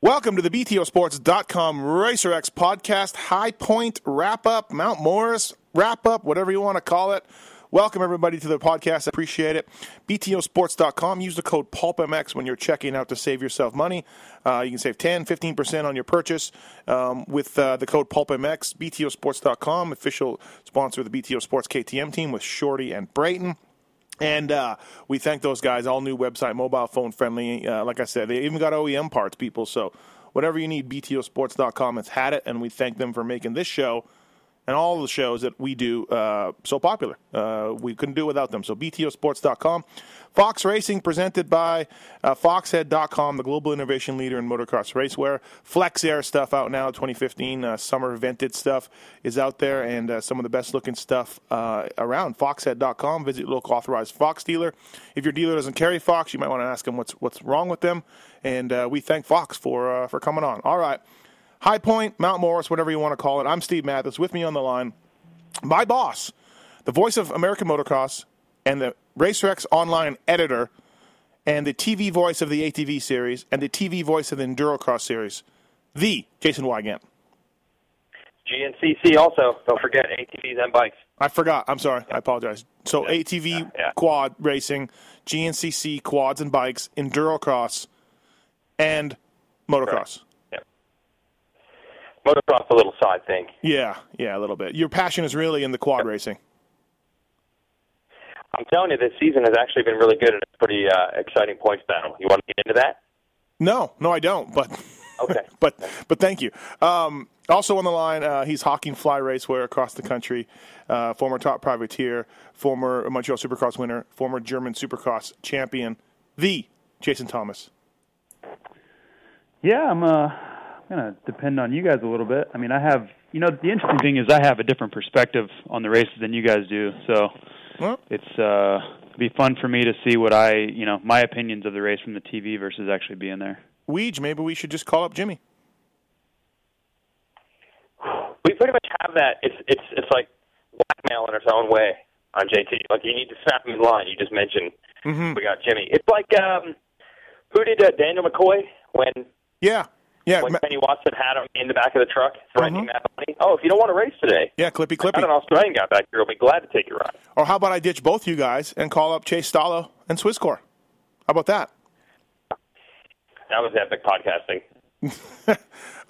Welcome to the BTOsports.com RacerX podcast, High Point wrap up, Mount Morris wrap up, whatever you want to call it. Welcome everybody to the podcast. I appreciate it. BTOsports.com. Use the code PulpMX when you're checking out to save yourself money. Uh, you can save 10, 15% on your purchase um, with uh, the code PulpMX. BTOsports.com, official sponsor of the BTO Sports KTM team with Shorty and Brayton. And uh, we thank those guys. All new website, mobile phone friendly. Uh, like I said, they even got OEM parts, people. So whatever you need, BTOsports.com has had it. And we thank them for making this show and all the shows that we do uh, so popular. Uh, we couldn't do it without them. So BTOsports.com. Fox Racing presented by uh, Foxhead.com, the global innovation leader in motocross racewear. Flex Air stuff out now, 2015 uh, summer vented stuff is out there, and uh, some of the best looking stuff uh, around. Foxhead.com. Visit your local authorized Fox dealer. If your dealer doesn't carry Fox, you might want to ask them what's what's wrong with them. And uh, we thank Fox for uh, for coming on. All right. High Point, Mount Morris, whatever you want to call it. I'm Steve Matthes. With me on the line, my boss, the voice of American Motocross, and the RacerX online editor, and the TV voice of the ATV series, and the TV voice of the Endurocross series, the Jason Weigandt. GNCC also. Don't forget ATVs and bikes. I forgot. I'm sorry. I apologize. So ATV Yeah, yeah. quad racing, GNCC quads and bikes, Endurocross, and motocross. Yep. Motocross a little side thing. Yeah, yeah, a little bit. Your passion is really in the quad racing. I'm telling you, this season has actually been really good and it's a pretty uh, exciting points battle. You want to get into that? No, no, I don't. But Okay. but but thank you. Um, also on the line, uh, he's hawking fly racewear across the country. Uh, former top privateer, former Montreal Supercross winner, former German Supercross champion, the Jason Thomas. Yeah, I'm uh gonna depend on you guys a little bit. I mean, I have you know the interesting thing is I have a different perspective on the races than you guys do, so Well, it's uh be fun for me to see what I you know my opinions of the race from the TV versus actually being there. Weege, maybe we should just call up Jimmy. We pretty much have that. It's it's it's like blackmail in its own way on JT. Like you need to snap him in line. You just mentioned Mm-hmm. we got Jimmy. It's like um, who did uh, Daniel McCoy when Yeah, yeah, when ma- Kenny Watson had him in the back of the truck threatening Mhm. Matt Money? Oh, if you don't want to race today, yeah, Clippy got Clippy. an Australian guy back here. I'll be glad to take your ride. Or how about I ditch both you guys and call up Chase Stallo and Swisscore? How about that? That was epic podcasting.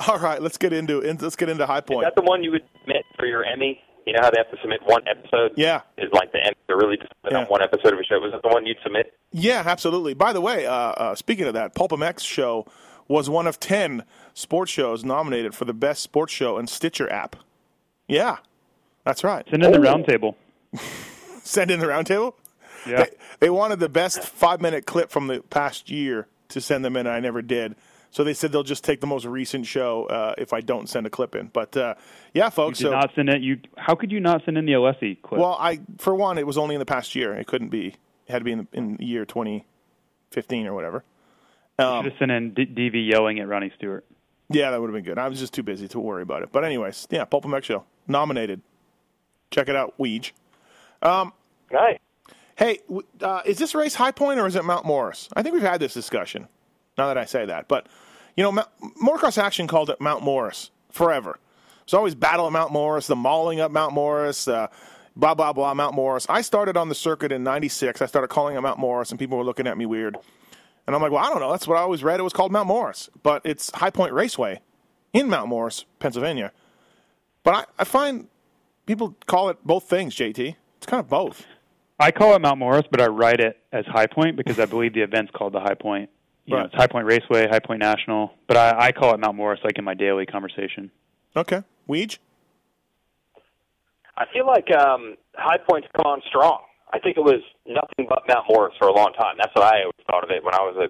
All right, let's get into in- let's get into High Point. Is that the one you would submit for your Emmy? You know how they have to submit one episode? Yeah. Is like the Emmy. They're really just submit Yeah. on one episode of a show. Was that the one you'd submit? Yeah, absolutely. By the way, uh, uh, speaking of that, Pulp MX show was one of 10 sports shows nominated for the best sports show and Stitcher app. Yeah, that's right. Send in the roundtable. Send in the roundtable? Yeah. They, they wanted the best five minute clip from the past year to send them in, and I never did. So they said they'll just take the most recent show uh, if I don't send a clip in. But uh, yeah, You folks. did So, not send it. You how could you not send in the Alessi clip? well, I for one, it was only in the past year. It couldn't be. It had to be in the, in the year 2015 or whatever. You Um, should have sent in D- DV yelling at Ronnie Stewart. Yeah, that would have been good. I was just too busy to worry about it. But anyways, yeah, Pulp MX Show nominated. Check it out, Weege. Nice. Hey, w- uh, is this race High Point or is it Mount Morris? I think we've had this discussion. Now that I say that, but you know, Mount, Motocross Action called it Mount Morris forever. It's always battle at Mount Morris, the mauling up Mount Morris, uh, blah blah blah Mount Morris. I started on the circuit in '96. I started calling it Mount Morris, and people were looking at me weird. And I'm like, well, I don't know. That's what I always read. It was called Mount Morris, but it's High Point Raceway in Mount Morris, Pennsylvania. But I, I find people call it both things. JT, it's kind of both. I call it Mount Morris, but I write it as High Point because I believe the event's called the High Point. You know, Right. it's High Point Raceway, High Point National, but I, I call it Mount Morris, like in my daily conversation. Okay, Weege. I feel like um, High Point's come on strong. I think it was nothing but Mount Morris for a long time. That's what I always thought of it when I was a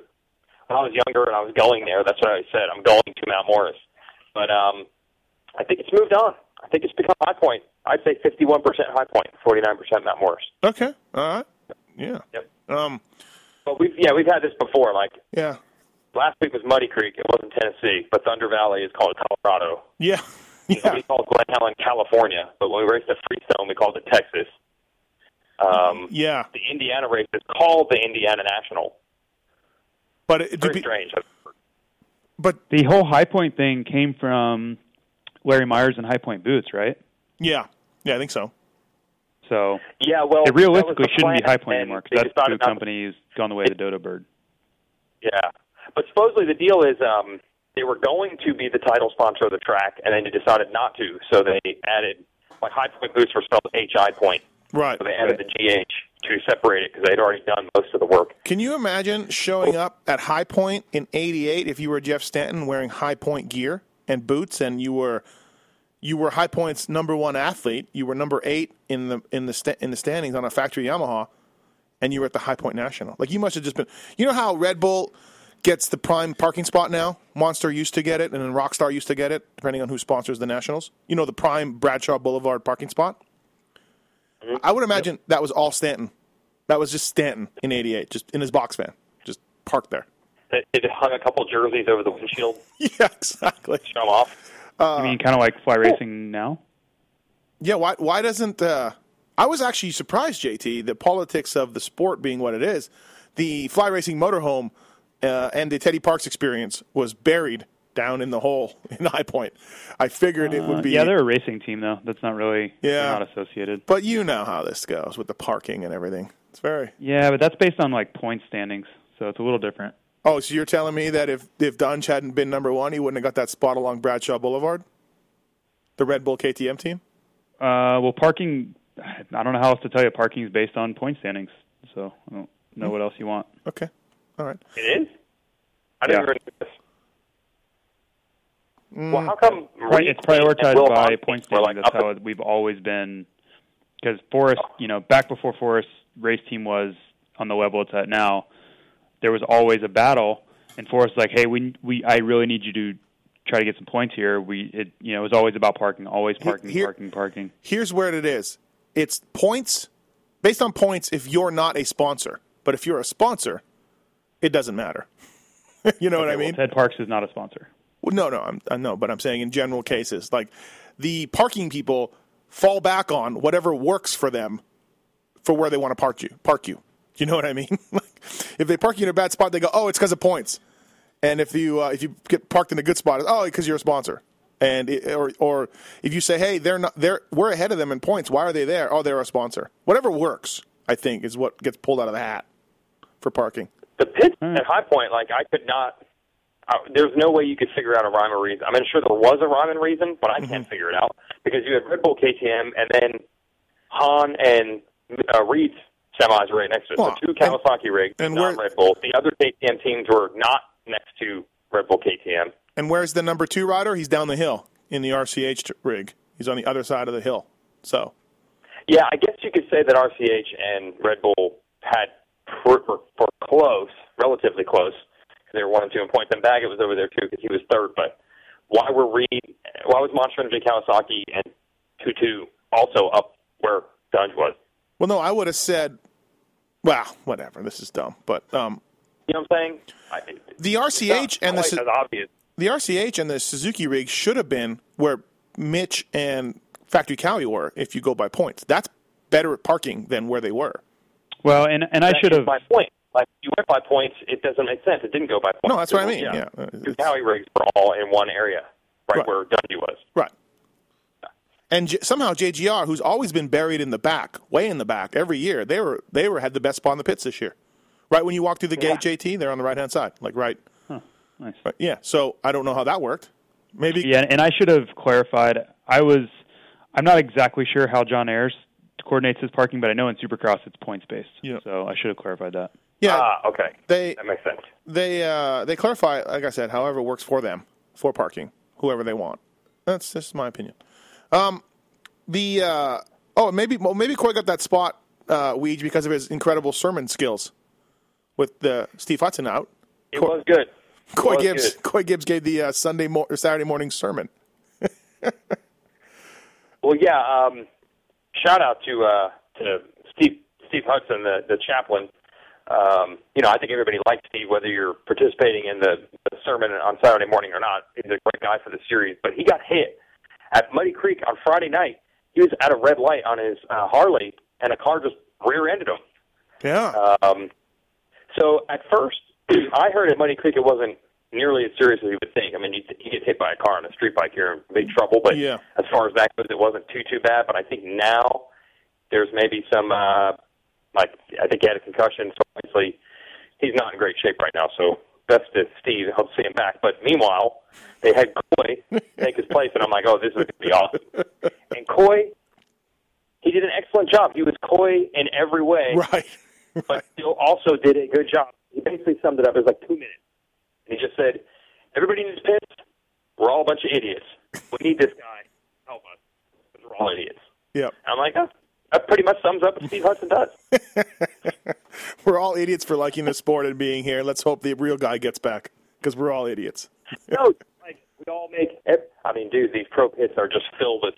when I was younger and I was going there. That's what I said. I'm going to Mount Morris, but um, I think it's moved on. I think it's become High Point. I'd say 51% High Point, 49% Mount Morris. Okay, all right. Yeah. Yep. Um. But we've yeah we've had this before. Like Yeah. last week was Muddy Creek. It wasn't Tennessee, but Thunder Valley is called Colorado. Yeah. Yeah. We called Glen Helen California, but when we raced at Freestone, we called it Texas. Um, Yeah. the Indiana race is called the Indiana National. But it, to Very be, strange. but The whole High Point thing came from Larry Myers and High Point Boots, right? yeah, yeah, I think so. So Yeah, well, it realistically shouldn't be High Point Point anymore because that decided boot not to- company has gone the way of the Dodo Bird. Yeah, but supposedly the deal is um, they were going to be the title sponsor of the track, and then they decided not to. So they added like High Point boots were spelled H I Point, Right. so they added the GH to separate it because they'd already done most of the work. Can you imagine showing up at High Point in '88 if you were Jeff Stanton wearing High Point gear and boots, and you were you were High Point's number one athlete. You were number eight in the in the sta- in the standings on a factory Yamaha, and you were at the High Point National. Like you must have just been. You know how Red Bull gets the prime parking spot now? Monster used to get it, and then Rockstar used to get it, depending on who sponsors the Nationals. You know the prime Bradshaw Boulevard parking spot. I would imagine that was all Stanton. That was just Stanton in '88, just in his box van, just parked there. They, they hung a couple jerseys over the windshield, Yeah, exactly. show them off. you mean kind of like fly racing now? Yeah, why why doesn't uh I was actually surprised, JT, the politics of the sport being what it is, the fly racing motorhome uh, and the Teddy Parks experience was buried down in the hole in High Point. I figured it Uh, would be yeah, they're a racing team though. That's not really Yeah. not associated. but you know how this goes with the parking and everything. It's very Yeah, but that's based on like point standings, so it's a little different. Oh, so you're telling me that if if Dunge hadn't been number one, he wouldn't have got that spot along Bradshaw Boulevard? The Red Bull KTM team? Uh, well, parking. I don't know how else to tell you. Parking is based on point standings, so I don't know what else you want. Okay. All right. It is. I didn't Yeah. even know this. Mm. Well, how come Right, it's prioritized by Monty point were like That's how it, we've always been. Because Forest, you know, back before Forest race team was on the level it's at now, there was always a battle, and Forest was like, hey, we we I really need you to try to get some points here. We it you know it was always about parking, always parking, here- parking, parking. here's where it is. It's points based on points if you're not a sponsor. But if you're a sponsor, it doesn't matter. you know what I Okay, well, mean? Ted Parks is not a sponsor. Well, no, no, I'm, I know, but I'm saying in general cases, like the parking people fall back on whatever works for them for where they want to park you. Park you. You know what I mean? like, if they park you in a bad spot, they go, "Oh, it's because of points." And if you uh, if you get parked in a good spot, "Oh, because you're a sponsor." And it, or or if you say, "Hey, they're not they're we're ahead of them in points. Why are they there?" Oh, they're a sponsor. Whatever works, I think, is what gets pulled out of the hat for parking. the pit at High Point, like I could not. There's no way you could figure out a rhyme or reason. I mean, sure there was a rhyme and reason, but I Mm-hmm. can't figure it out because you had Red Bull KTM and then Hahn and uh, Reed's semis right next to it. Well, so two Kawasaki rigs, and not where- Red Bull. The other KTM teams were not next to Red Bull KTM. And where's the number two rider? He's down the hill in the RCH rig. He's on the other side of the hill. So Yeah, I guess you could say that RCH and Red Bull had for, for, for close, relatively close. They were one and two in points. And Baggett was over there too because he was third. But why were Reed? Why was Monster Energy Kawasaki and two two also up where Dunge was? Well, no, I would have said, well, whatever. This is dumb, but um, You know what I'm saying? I, the RCH not and the quite obvious. the RCH and the Suzuki rig should have been where Mitch and Factory Kawi were. If you go by points, that's better at parking than where they were. Well, and and I should have. my point. Like you went by points, it doesn't make sense. It didn't go by points. No, that's what I mean, Yeah, yeah. Uh, two it's- Kawi rigs were all in one area, right, Right. where Dungey was. Right. And J- somehow JGR, who's always been buried in the back, way in the back, every year, they were they were had the best spot in the pits this year. Right when you walk through the gate, JT, they're on the right hand side, like right. Nice. right. Yeah. So I don't know how that worked. Maybe Yeah, and I should have clarified. I was, I'm not exactly sure how John Ayers coordinates his parking, but I know in Supercross it's points based. Yeah. So I should have clarified that. Yeah, Ah, okay. they That makes sense. they uh, they clarify, like I said, however it works for them for parking, whoever they want. That's just my opinion. Um, the uh, oh maybe well, maybe Coy got that spot, uh, Weege, because of his incredible sermon skills with the Steve Hudson out. It was good. It Coy was Gibbs good. Coy Gibbs gave the uh, Sunday mo- or Saturday morning sermon. Well, yeah. Um, shout out to uh, to Steve Steve Hudson, the the chaplain. Um, you know, I think everybody likes Steve, whether you're participating in the, the sermon on Saturday morning or not. He's a great guy for the series, but he got hit at Muddy Creek on Friday night. He was at a red light on his uh, Harley, and a car just rear-ended him. Yeah, Um, so at first, I heard at Muddy Creek it wasn't nearly as serious as you would think. I mean, you, you get hit by a car on a street bike, you're in big trouble. But Yeah. as far as that goes, it wasn't too too bad. But I think now there's maybe some uh, like I think he had a concussion, so obviously he's not in great shape right now. So best to Steve. Hope to see him back. But meanwhile, they had Coy take his place, and I'm like, oh, this is going to be awesome. And Coy, he did an excellent job. He was coy in every way right. but still also did a good job. He basically summed it up as like two minutes. And he just said, Everybody needs piss. We're all a bunch of idiots. We need this guy help us. We're all idiots. Yep. And I'm like, oh, that pretty much sums up what Steve Hudson does. We're all idiots for liking the sport and being here. Let's hope the real guy gets back because we're all idiots. no, like we all make. I mean, dude, these pro pits are just filled with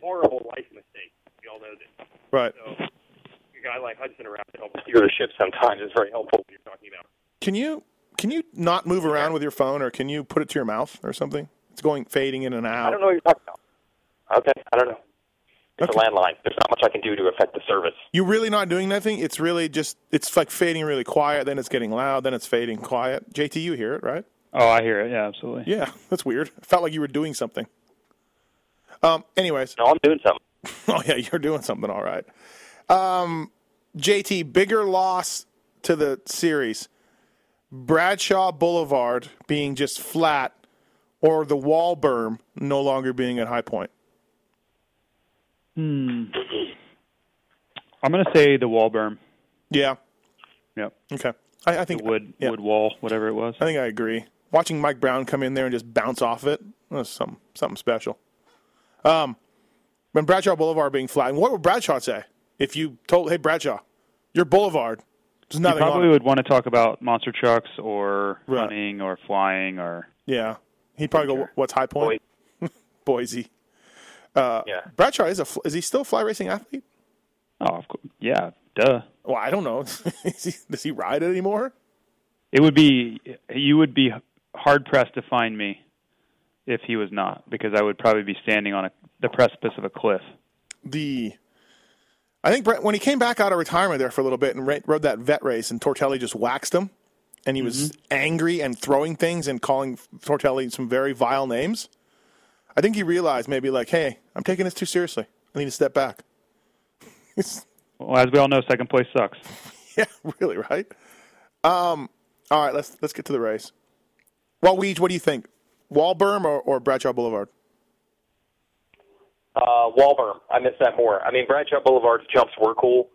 horrible life mistakes. We all know this. Right. So a guy like Hudson around to help steer the ship sometimes is very helpful. When you're talking about. Can you can you not move around with your phone, or can you put it to your mouth or something? It's going fading in and out. I don't know what you're talking about. Okay, I don't know. It's Okay. a landline. There's not much I can do to affect the service. You're really not doing nothing? It's really just it's like fading really quiet, then it's getting loud, then it's fading quiet. JT, you hear it, right? Oh, I hear it. Yeah, absolutely. Yeah, that's weird. It felt like you were doing something. Um. Anyways, No, I'm doing something. oh yeah, you're doing something. All right. Um, JT, bigger loss to the series: Bradshaw Boulevard being just flat, or the wall berm no longer being at high point. I'm going to say the wall berm. Yeah. Yep. Okay. I, I The think wood yeah. wood wall, whatever it was. I think I agree. Watching Mike Brown come in there and just bounce off it was something something special. Um, when Bradshaw Boulevard being flat, what would Bradshaw say if you told, "Hey Bradshaw, your Boulevard, there's nothing probably it." would want to talk about monster trucks or Right. running or flying or Yeah, he'd probably go, "What's High Point, Boise?" Uh, yeah. Bradshaw is a is he still a fly racing athlete? oh, of course, yeah, duh. Well, I don't know. He, does he ride it anymore? It would be you would be hard pressed to find me if he was not, because I would probably be standing on a, the precipice of a cliff. the I think Brett, when he came back out of retirement there for a little bit and rode that vet race, and Tortelli just waxed him, and he was mm-hmm. angry and throwing things and calling Tortelli some very vile names. I think he realized maybe like, hey, I'm taking this too seriously. I need to step back. Well, as we all know, second place sucks. yeah, really, right? Um, all right, let's let's get to the race. Well, Weege, what do you think? Walberm or, or Bradshaw Boulevard? Uh, wall berm, I miss that more. I mean, Bradshaw Boulevard's jumps were cool,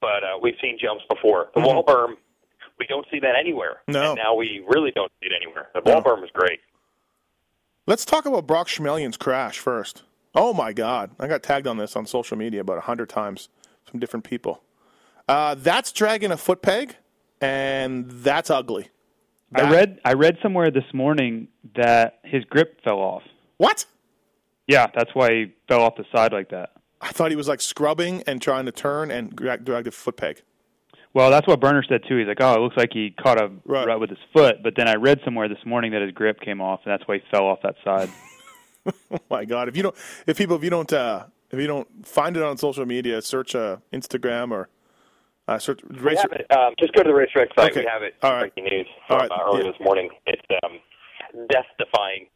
but uh, we've seen jumps before. The Mhm. wall berm, we don't see that anywhere. No. And now we really don't see it anywhere. The No. wall berm was great. Let's talk about Brock Schmelian's crash first. Oh my God, I got tagged on this on social media about a hundred times from different people. Uh, that's dragging a foot peg, and that's ugly. I read I read somewhere this morning that his grip fell off. what? Yeah, that's why he fell off the side like that. I thought he was like scrubbing and trying to turn and drag, dragged a foot peg. Well, that's what Burner said too. He's like, "Oh, it looks like he caught a Right. rut with his foot." But then I read somewhere this morning that his grip came off, and that's why he fell off that side. Oh my God! If you don't, if people, if you don't, uh, if you don't find it on social media, search uh, Instagram or uh, search race. have it. Um, just go to the racetrack site. Okay. We have it. All right. Breaking news All from right. uh, early Yeah. this morning. It's um, death-defying.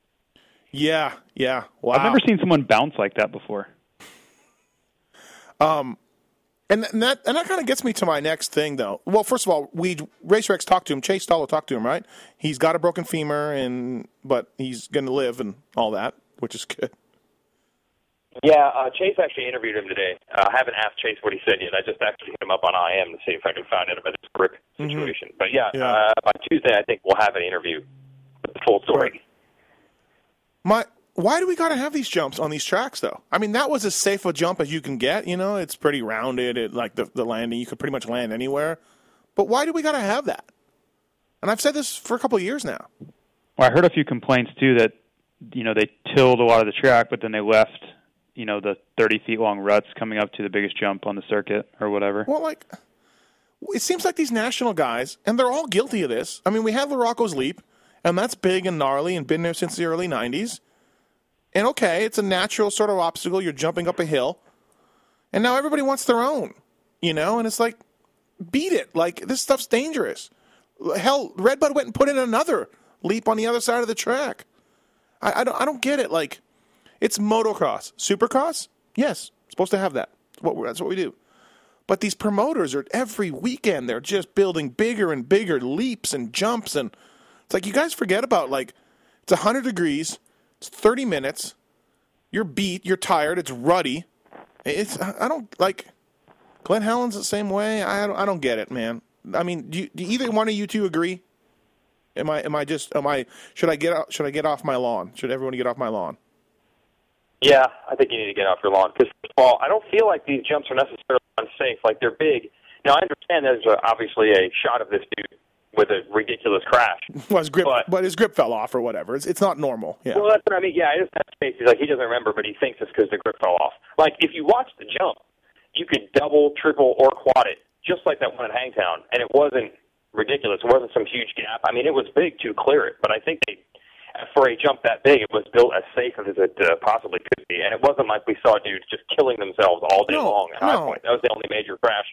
Yeah, yeah. Wow. I've never seen someone bounce like that before. And, and that and that kind of gets me to my next thing, though. Well, first of all, we RacerX talked to him. Chase Stallo talked to him, right? He's got a broken femur, and but he's going to live and all that, which is good. Yeah, uh, Chase actually interviewed him today. Uh, I haven't asked Chase what he said yet. I just actually hit him up on IM to see if I can find out about this grip situation. But yeah, Yeah. Uh, by Tuesday, I think we'll have an interview with the full story. Right. My, why do we got to have these jumps on these tracks, though? I mean, that was as safe a jump as you can get. You know, it's pretty rounded. It like the the landing, you could pretty much land anywhere. But why do we got to have that? And I've said this for a couple of years now. Well, I heard a few complaints too that you know they tilled a lot of the track, but then they left you know the 30 feet long ruts coming up to the biggest jump on the circuit or whatever. Well, like, it seems like these national guys, and they're all guilty of this. I mean, we have the Rocco's Leap, and that's big and gnarly and been there since the early 90s. And okay, it's a natural sort of obstacle. You're jumping up a hill. And now everybody wants their own, you know? And it's like, beat it. Like, this stuff's dangerous. Hell, Redbud went and put in another leap on the other side of the track. I, I, don't, I don't get it. Like, it's motocross. Supercross? Yes, supposed to have that. What, that's what we do. But these promoters are every weekend they're just building bigger and bigger leaps and jumps and it's like you guys forget about like it's 100 degrees, it's 30 minutes, you're beat, you're tired, it's ruddy. It's I don't like Glen Helen's the same way. I don't I don't get it, man. I mean, do, you, do either one of you two agree? Am I am I just am I should I get out, should I get off my lawn? Should everyone get off my lawn? Yeah, I think you need to get off your lawn because, first of all, I don't feel like these jumps are necessarily unsafe. Like they're big. Now I understand there's a, obviously a shot of this dude with a ridiculous crash. Well, his grip, But- but his grip fell off or whatever. It's it's not normal. Yeah. Well, that's what I mean. Yeah, it is that space. He's like he doesn't remember, but he thinks it's because the grip fell off. Like if you watch the jump, you could double, triple, or quad it just like that one at Hangtown, and it wasn't ridiculous. It wasn't some huge gap. I mean, it was big to clear it, but I think they, for a jump that big, it was built as safe as it uh, possibly could be, and it wasn't like we saw dudes just killing themselves all day No, long at High. Point. That was the only major crash,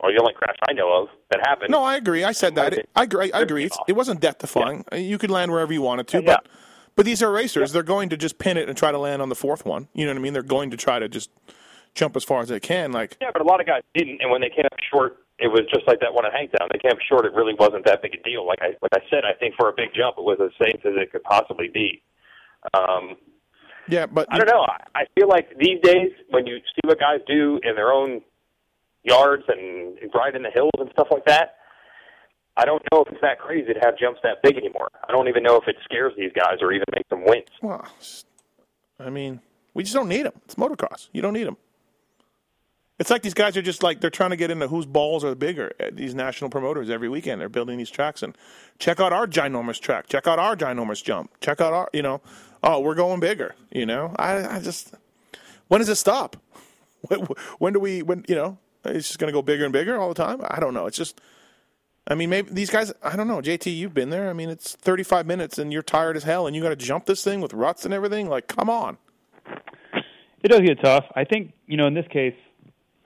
or the only crash I know of that happened. No, I agree. I said that. I agree. I agree. It's, it wasn't death defying. You could land wherever you wanted to, Yeah. but but these are racers. They're going to just pin it and try to land on the fourth one. You know what I mean? They're going to try to just jump as far as they can. Like Yeah, but a lot of guys didn't, and when they came up short, it was just like that one at Hangtown. They came up short; it really wasn't that big a deal. Like I, like I said, I think for a big jump, it was as safe as it could possibly be. Um, yeah, but I don't know. I, I feel like these days, when you see what guys do in their own yards and ride in the hills and stuff like that, I don't know if it's that crazy to have jumps that big anymore. I don't even know if it scares these guys or even makes them wince. Well, I mean, we just don't need them. It's motocross. You don't need them. It's like these guys are just like they're trying to get into whose balls are bigger. These national promoters every weekend they're building these tracks and check out our ginormous track. Check out our ginormous jump. Check out our you know. Oh, we're going bigger. You know. I I just when does it stop? When, when do we when you know it's just going to go bigger and bigger all the time? I don't know. It's just. I mean, maybe these guys. I don't know. JT, you've been there. I mean, it's 35 minutes and you're tired as hell, and you got to jump this thing with ruts and everything. Like, come on. It does get tough. I think you know in this case,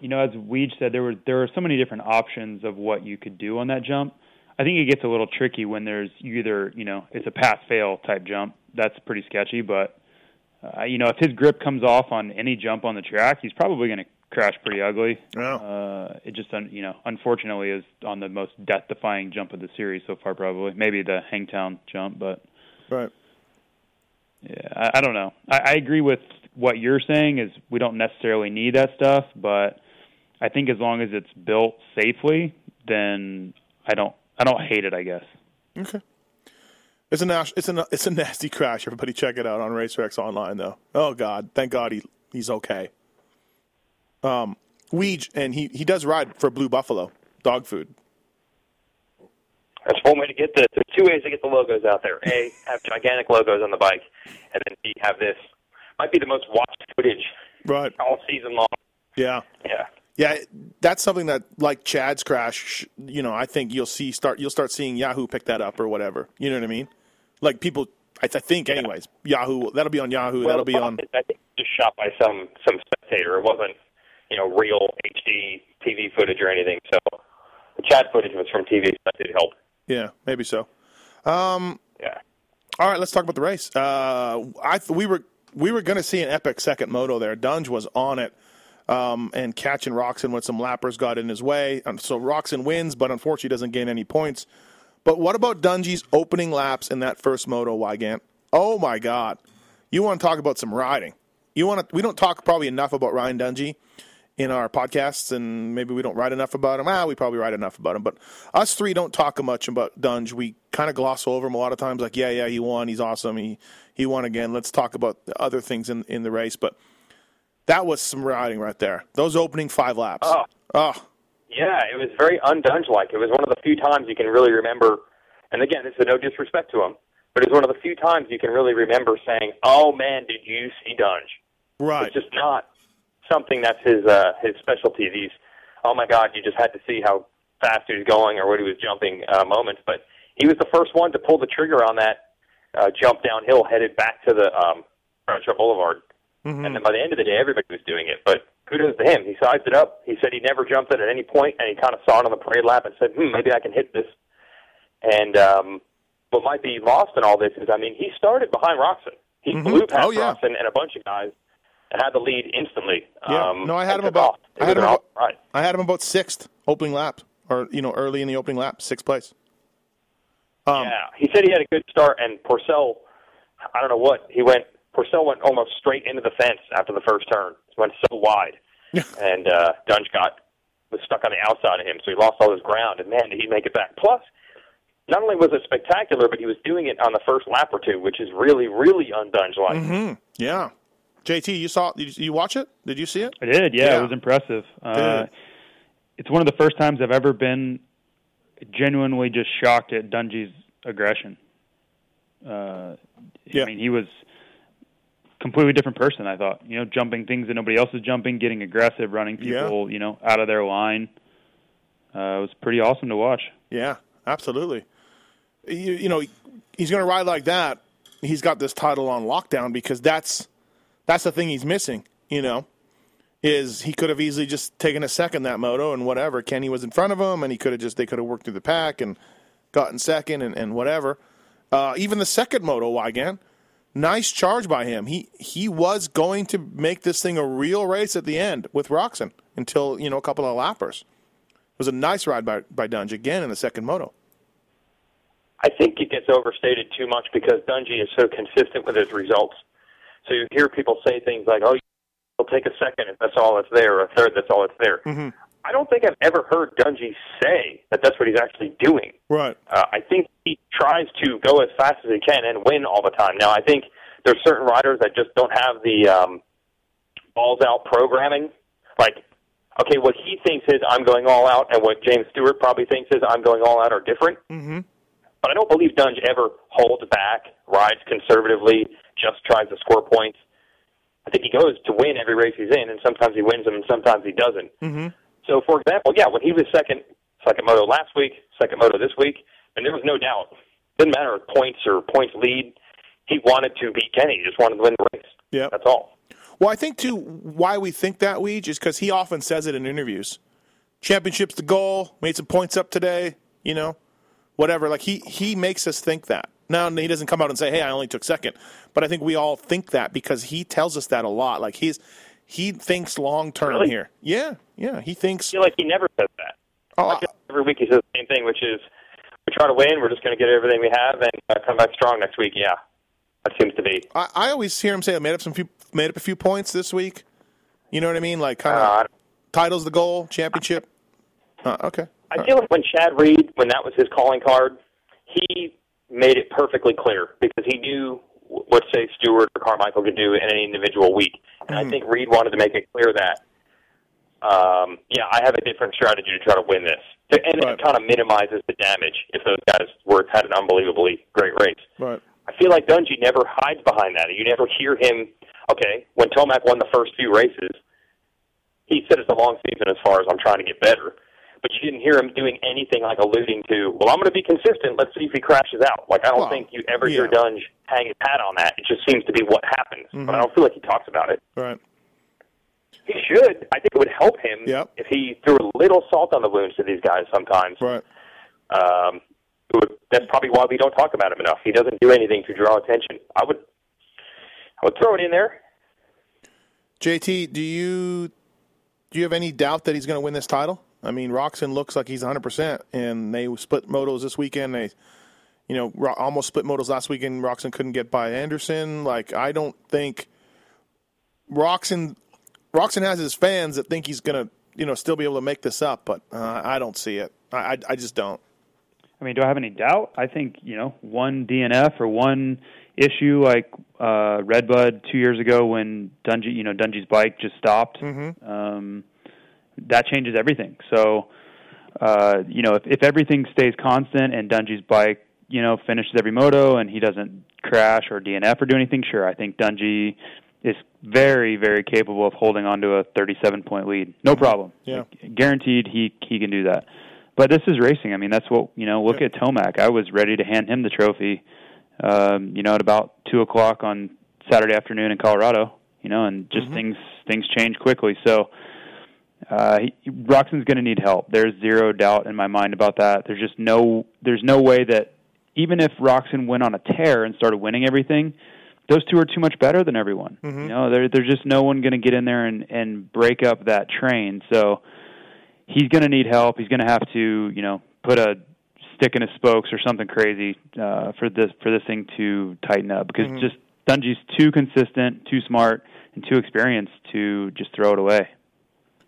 you know, as Weege said, there were there are so many different options of what you could do on that jump. I think it gets a little tricky when there's either you know it's a pass fail type jump. That's pretty sketchy. But uh, you know, if his grip comes off on any jump on the track, he's probably going to crash pretty ugly. Yeah. Uh, it just un- you know unfortunately is on the most death defying jump of the series so far. Probably maybe the Hangtown jump, but Right. yeah, I, I don't know. I, I agree with what you're saying. Is we don't necessarily need that stuff, but I think as long as it's built safely, then I don't. I don't hate it. I guess. Okay. It's a nas- it's a it's a nasty crash. Everybody check it out on RacerX online though. Oh God, thank God he he's okay. Um, Weege and he he does ride for Blue Buffalo dog food. That's one way to get the. There's two ways to get the logos out there. A, have gigantic logos on the bike, and then B, have this. Might be the most watched footage Right. all season long. Yeah. Yeah. Yeah, that's something that like Chad's crash. You know, I think you'll see start you'll start seeing Yahoo pick that up or whatever. You know what I mean? Like people, I, I think, anyways. Yahoo that'll be on Yahoo. Well, that'll be on. I think just shot by some some spectator. It wasn't, you know, real HD TV footage or anything. So the chat footage was from TV. So that did help. Yeah, maybe so. Yeah. All right, let's talk about the race. Uh, I th- we were we were going to see an epic second moto there. Dunge was on it, um, and catching Roczen when some lappers got in his way. Um, so Roczen wins, but unfortunately doesn't gain any points. But what about Dungey's opening laps in that first moto, Weigandt? Oh my God! You want to talk about some riding? you want to. We don't talk probably enough about Ryan Dungey in our podcasts, and maybe we don't write enough about him. Ah, we probably write enough about him, but us three don't talk much about Dunge. We kind of gloss over him a lot of times. Like, yeah, yeah, he won. He's awesome. He he won again. Let's talk about the other things in in the race, but. That was some riding right there. Those opening five laps. Oh. oh. Yeah, it was very undunge like. It was one of the few times you can really remember. And again, this is no disrespect to him, but it's one of the few times you can really remember saying, "Oh man, did you see Dunge?" Right. It's just not something that's his uh, his specialty. These, oh my God, you just had to see how fast he was going or what he was jumping uh, moments. But he was the first one to pull the trigger on that uh, jump downhill, headed back to the um, Bradshaw Boulevard. Mm-hmm. And then by the end of the day, everybody was doing it. But kudos to him. He sized it up. He said he never jumped it at any point, and he kind of saw it on the parade lap and said, "Hmm, maybe I can hit this." And um, what might be lost in all this is, I mean, he started behind Roczen. He Mhm. blew past Oh, yeah. Roczen and a bunch of guys, and had the lead instantly. Yeah. Um, No, I had him about- I had him about-. I had him about sixth opening lap, or you know, early in the opening lap, sixth place. Um, yeah, he said he had a good start, and Pourcel, I don't know what he went. Pourcel went almost straight into the fence after the first turn. He went so wide, and uh, Dunge got was stuck on the outside of him, so he lost all his ground. And man, did he make it back! Plus, not only was it spectacular, but he was doing it on the first lap or two, which is really, really undunge like. hmm Yeah. JT, you saw? Did you, watch it? Did you see it? I did. Yeah, Yeah. it was impressive. Uh, it's one of the first times I've ever been genuinely just shocked at Dungey's aggression. Uh, Yeah. I mean, he was completely different person. I thought, you know, jumping things that nobody else is jumping, getting aggressive, running Yeah. people, you know, out of their line. Uh, it was pretty awesome to watch. Yeah, absolutely. You, you know, he's going to ride like that. He's got this title on lockdown because that's that's the thing he's missing. You know, is he could have easily just taken a second that moto and whatever. Kenny was in front of him, and he could have just they could have worked through the pack and gotten second and, and whatever. Uh, even the second moto, Weigandt, nice charge by him. He he was going to make this thing a real race at the end with Roczen until you know a couple of lappers. It was a nice ride by by Dunge again in the second moto. I think it gets overstated too much because Dungey is so consistent with his results. So you hear people say things like, "Oh, he'll take a second if that's all that's there, or a third that's all that's there." Mm-hmm. I don't think I've ever heard Dungey say that that's what he's actually doing. Right. Uh, I think he tries to go as fast as he can and win all the time. Now, I think there's certain riders that just don't have the um, balls out programming. Like, okay, what he thinks is I'm going all out, and what James Stewart probably thinks is I'm going all out are different. Mm-hmm. But I don't believe Dunge ever holds back, rides conservatively, just tries to score points. I think he goes to win every race he's in, and sometimes he wins them, and sometimes he doesn't. Mm-hmm. So, for example, yeah, when he was second, second moto last week, second moto this week, and there was no doubt, didn't matter if points or points lead, he wanted to beat Kenny. He just wanted to win the race. Yeah. That's all. Well, I think too why we think that Weege is because he often says it in interviews. Championship's the goal. Made some points up today. You know, whatever. Like he he makes us think that. Now he doesn't come out and say, "Hey, I only took second. but I think we all think that because he tells us that a lot. Like he's he thinks long term Really? here. Yeah, yeah. He thinks. I feel like he never says that. Oh, like every week he says the same thing, which is we try to win. We're just going to get everything we have and uh, come back strong next week. Yeah, that seems to be. I, I always hear him say, "I made up some few, made up a few points this week." You know what I mean? Like kind of Uh, titles the goal, championship. Uh, okay. I feel like when Chad Reed, when that was his calling card, he made it perfectly clear because he knew what say Stewart or Carmichael could do in any individual week, and I think Reed wanted to make it clear that, um, yeah, I have a different strategy to try to win this, and Right. it kind of minimizes the damage if those guys were had an unbelievably great race. Right. I feel like Dungey never hides behind that. You never hear him. Okay, when Tomac won the first few races, he said it's a long season as far as I'm trying to get better. But you didn't hear him doing anything like alluding to, well, I'm going to be consistent. Let's see if he crashes out. Like I don't Well, think you ever hear yeah. Dunge hang his hat on that. It just seems to be what happens. Mm-hmm. But I don't feel like he talks about it. Right. He should. I think it would help him Yep. if he threw a little salt on the wounds to these guys sometimes. Right. Um, would, that's probably why we don't talk about him enough. He doesn't do anything to draw attention. I would, I would throw it in there. JT, do you do you have any doubt that he's going to win this title? I mean, Roczen looks like he's 100, percent and they split motos this weekend. They, you know, Ro- almost split motos last weekend. Roczen couldn't get by Anderson. Like, I don't think Roczen Roczen has his fans that think he's going to you know still be able to make this up, but uh, I don't see it. I, I I just don't. I mean, do I have any doubt? I think you know one DNF or one issue like uh, Redbud two years ago when Dungey, you know, Dungey's bike just stopped. Mm-hmm. Um, that changes everything. So, uh, you know, if, if everything stays constant and Dungey's bike, you know, finishes every moto and he doesn't crash or DNF or do anything, sure, I think Dungey is very, very capable of holding on to a 37 point lead. No problem. Yeah. Like, guaranteed he he can do that. But this is racing. I mean, that's what you know. Look Yeah. at Tomac. I was ready to hand him the trophy. Um, you know, at about two o'clock on Saturday afternoon in Colorado. You know, and just Mm-hmm. things things change quickly. So, uh, he, Roczen's going to need help. There's zero doubt in my mind about that. There's just no there's no way that even if Roczen went on a tear and started winning everything, those two are too much better than everyone. Mm-hmm. You know, there, there's just no one going to get in there and and break up that train. So he's going to need help. He's going to have to, you know, put a stick in his spokes or something crazy uh, for this for this thing to tighten up because Mm-hmm. just Dungey's too consistent, too smart, and too experienced to just throw it away.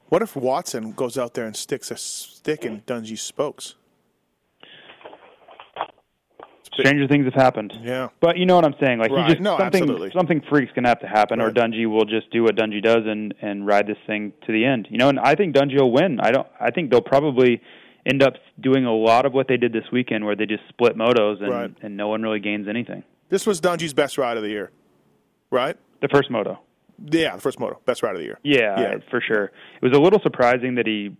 What if Watson goes out there and sticks a stick in Dungey's spokes? Stranger things have happened. Yeah. But you know what I'm saying? Like Right. he just No, something absolutely. something freaks gonna have to happen, or Right. Dungey will just do what Dungey does and and ride this thing to the end. You know, and I think Dungey will win. I don't. I think they'll probably end up doing a lot of what they did this weekend, where they just split motos and Right. and no one really gains anything. This was Dungey's best ride of the year, right? The first moto. Yeah, the first moto, best ride of the year. Yeah, Yeah. for sure. It was a little surprising that he,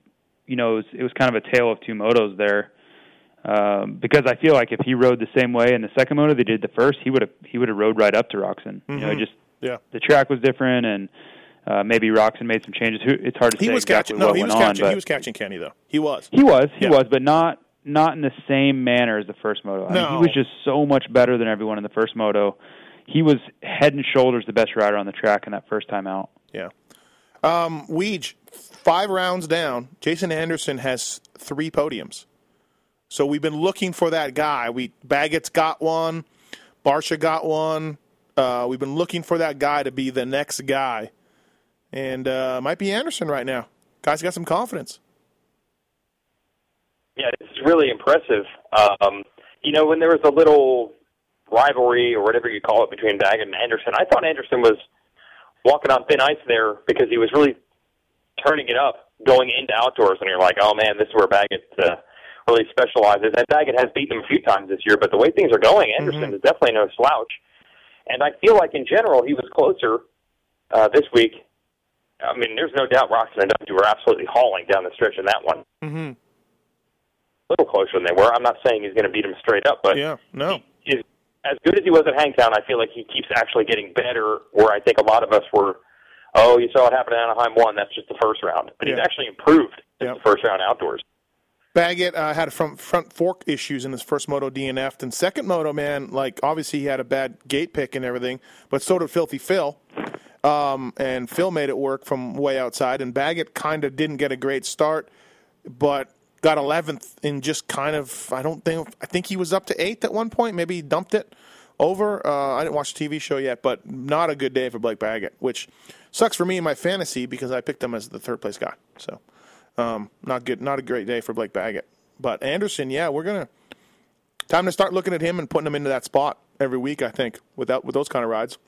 you know, it was, it was kind of a tale of two motos there. Um, because I feel like if he rode the same way in the second moto they did the first, he would have he would have rode right up to Roczen. You know, Mhm. just Yeah. the track was different, and uh, maybe Roczen made some changes. It's hard to He say was exactly catching. No, what he went was on, catching. but He was catching Kenny though. He was. he was, he Yeah. was, but not not in the same manner as the first moto. I mean, he was just so much better than everyone in the first moto. He was head and shoulders the best rider on the track in that first time out. Yeah. Um, Weege, five rounds down. Jason Anderson has three podiums. So we've been looking for that guy. We Baggett's got one. Barcia got one. Uh, we've been looking for that guy to be the next guy, and uh, might be Anderson right now. Guy's got some confidence. Yeah, it's really impressive. Um, you know, when there was a little rivalry or whatever you call it between Baggett and Anderson, I thought Anderson was walking on thin ice there because he was really turning it up going into outdoors, and you're like, oh man, this is where Baggett uh, really specializes. And Baggett has beaten him a few times this year, but the way things are going, Anderson is definitely no slouch. And I feel like in general he was closer uh, this week. I mean, there's no doubt Roczen and Dungey were absolutely hauling down the stretch in that one Mm-hmm. a little closer than they were. I'm not saying he's going to beat them straight up, but Yeah. No. As good as he was at Hangtown. I feel like he keeps actually getting better. Where I think a lot of us were, oh, you saw what happened at Anaheim one. That's just the first round, but he's actually improved Yeah. the first round outdoors. Baggett uh, had front front fork issues in his first moto DNF'd, and second moto, man, like obviously he had a bad gate pick and everything, but so did Filthy Phil. Um, and Phil made it work from way outside, and Baggett kind of didn't get a great start, but got 11th in just kind of I don't think I think he was up to eighth at one point, maybe he dumped it over. Uh, I didn't watch the TV show yet, but not a good day for Blake Baggett, which sucks for me in my fantasy because I picked him as the third place guy. So. Um, not good, not a great day for Blake Baggett. But Anderson, yeah, we're gonna time to start looking at him and putting him into that spot every week. I think without with those kind of rides.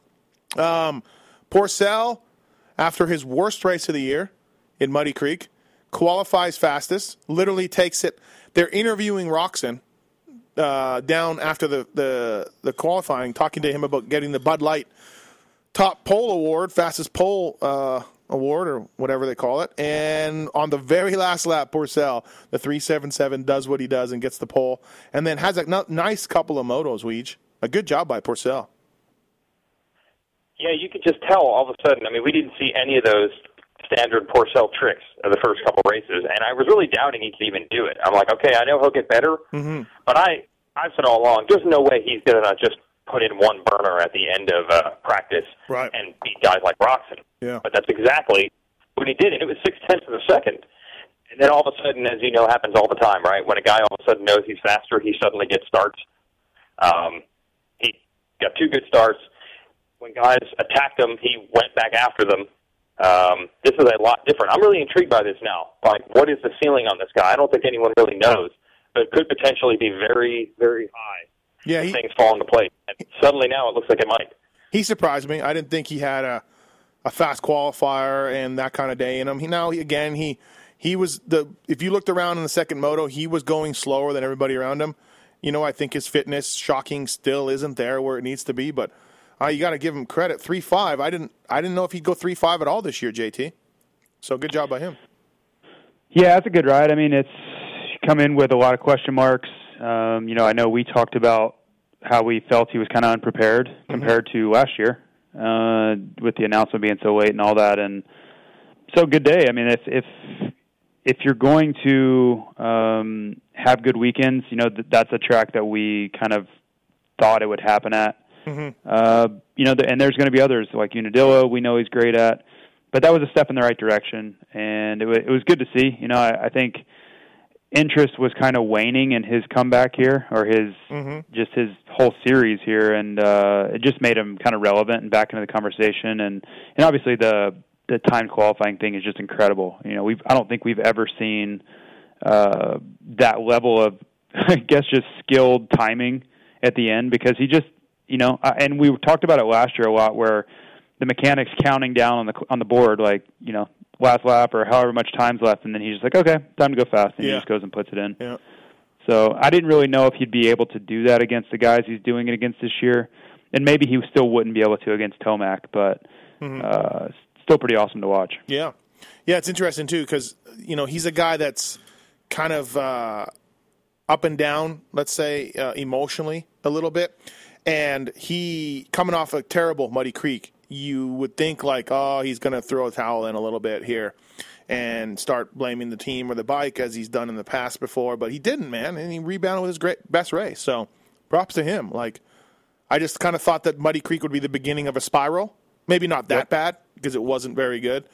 Um, Pourcel, after his worst race of the year in Muddy Creek, qualifies fastest. Literally takes it. They're interviewing Roczen uh, down after the, the the qualifying, talking to him about getting the Bud Light top pole award, fastest pole uh, award, or whatever they call it. And on the very last lap, Pourcel, the 377 does what he does and gets the pole, and then has a n- nice couple of motos, Weege. A good job by Pourcel. Yeah, you could just tell all of a sudden. I mean, we didn't see any of those standard Pourcel tricks of the first couple races, and I was really doubting he could even do it. I'm like, okay, I know he'll get better, Mm-hmm. but I I've said all along, there's no way he's going to just put in one burner at the end of uh, practice Right. and beat guys like Roxon. Yeah. But that's exactly what he did, and it was six tenths of a second. And then all of a sudden, as you know, happens all the time, right? When a guy all of a sudden knows he's faster, he suddenly gets starts. Um, he got two good starts. when guys attacked him, he went back after them. Um, this is a lot different. I'm really intrigued by this now. Like, what is the ceiling on this guy? I don't think anyone really knows, but it could potentially be very, very high. Yeah, he, things fall into place. And suddenly now it looks like it might. he surprised me. I didn't think he had a a fast qualifier and that kind of day in him. He now he, again he he was the if you looked around in the second moto, he was going slower than everybody around him. You know, I think his fitness shocking still isn't there where it needs to be, but uh, you got to give him credit. Three five. I didn't I didn't know if he'd go three five at all this year, JT. So good job by him. Yeah, that's a good ride. I mean, it's come in with a lot of question marks. Um, you know, I know we talked about how we felt he was kind of unprepared compared to last year uh, with the announcement being so late and all that. And so, good day. I mean, if if if you're going to um, have good weekends, you know th- that's a track that we kind of thought it would happen at. Uh, you know, and there's going to be others like Unadilla. We know he's great at, but that was a step in the right direction, and it, w- it was good to see. You know, I, I think interest was kind of waning in his comeback here, or his just his whole series here, and uh, it just made him kind of relevant and back into the conversation. And and obviously the the time qualifying thing is just incredible. You know, we've I don't think we've ever seen uh, that level of I guess just skilled timing at the end because he just you know, uh, and we talked about it last year a lot where the mechanics counting down on the on the board like you know last lap or however much time's left, and then he's just like, okay, time to go fast, and Yeah. he just goes and puts it in. Yeah. So I didn't really know if he'd be able to do that against the guys he's doing it against this year, and maybe he still wouldn't be able to against Tomac, but uh, still pretty awesome to watch. Yeah, yeah, it's interesting too because you know he's a guy that's kind of uh, up and down, let's say uh, emotionally a little bit, and he coming off a terrible Muddy Creek, you would think like, oh, he's going to throw a towel in a little bit here and start blaming the team or the bike as he's done in the past before, but he didn't, man, and he rebounded with his great best race. So props to him. Like I just kind of thought that Muddy Creek would be the beginning of a spiral. Maybe not that bad because it wasn't very good.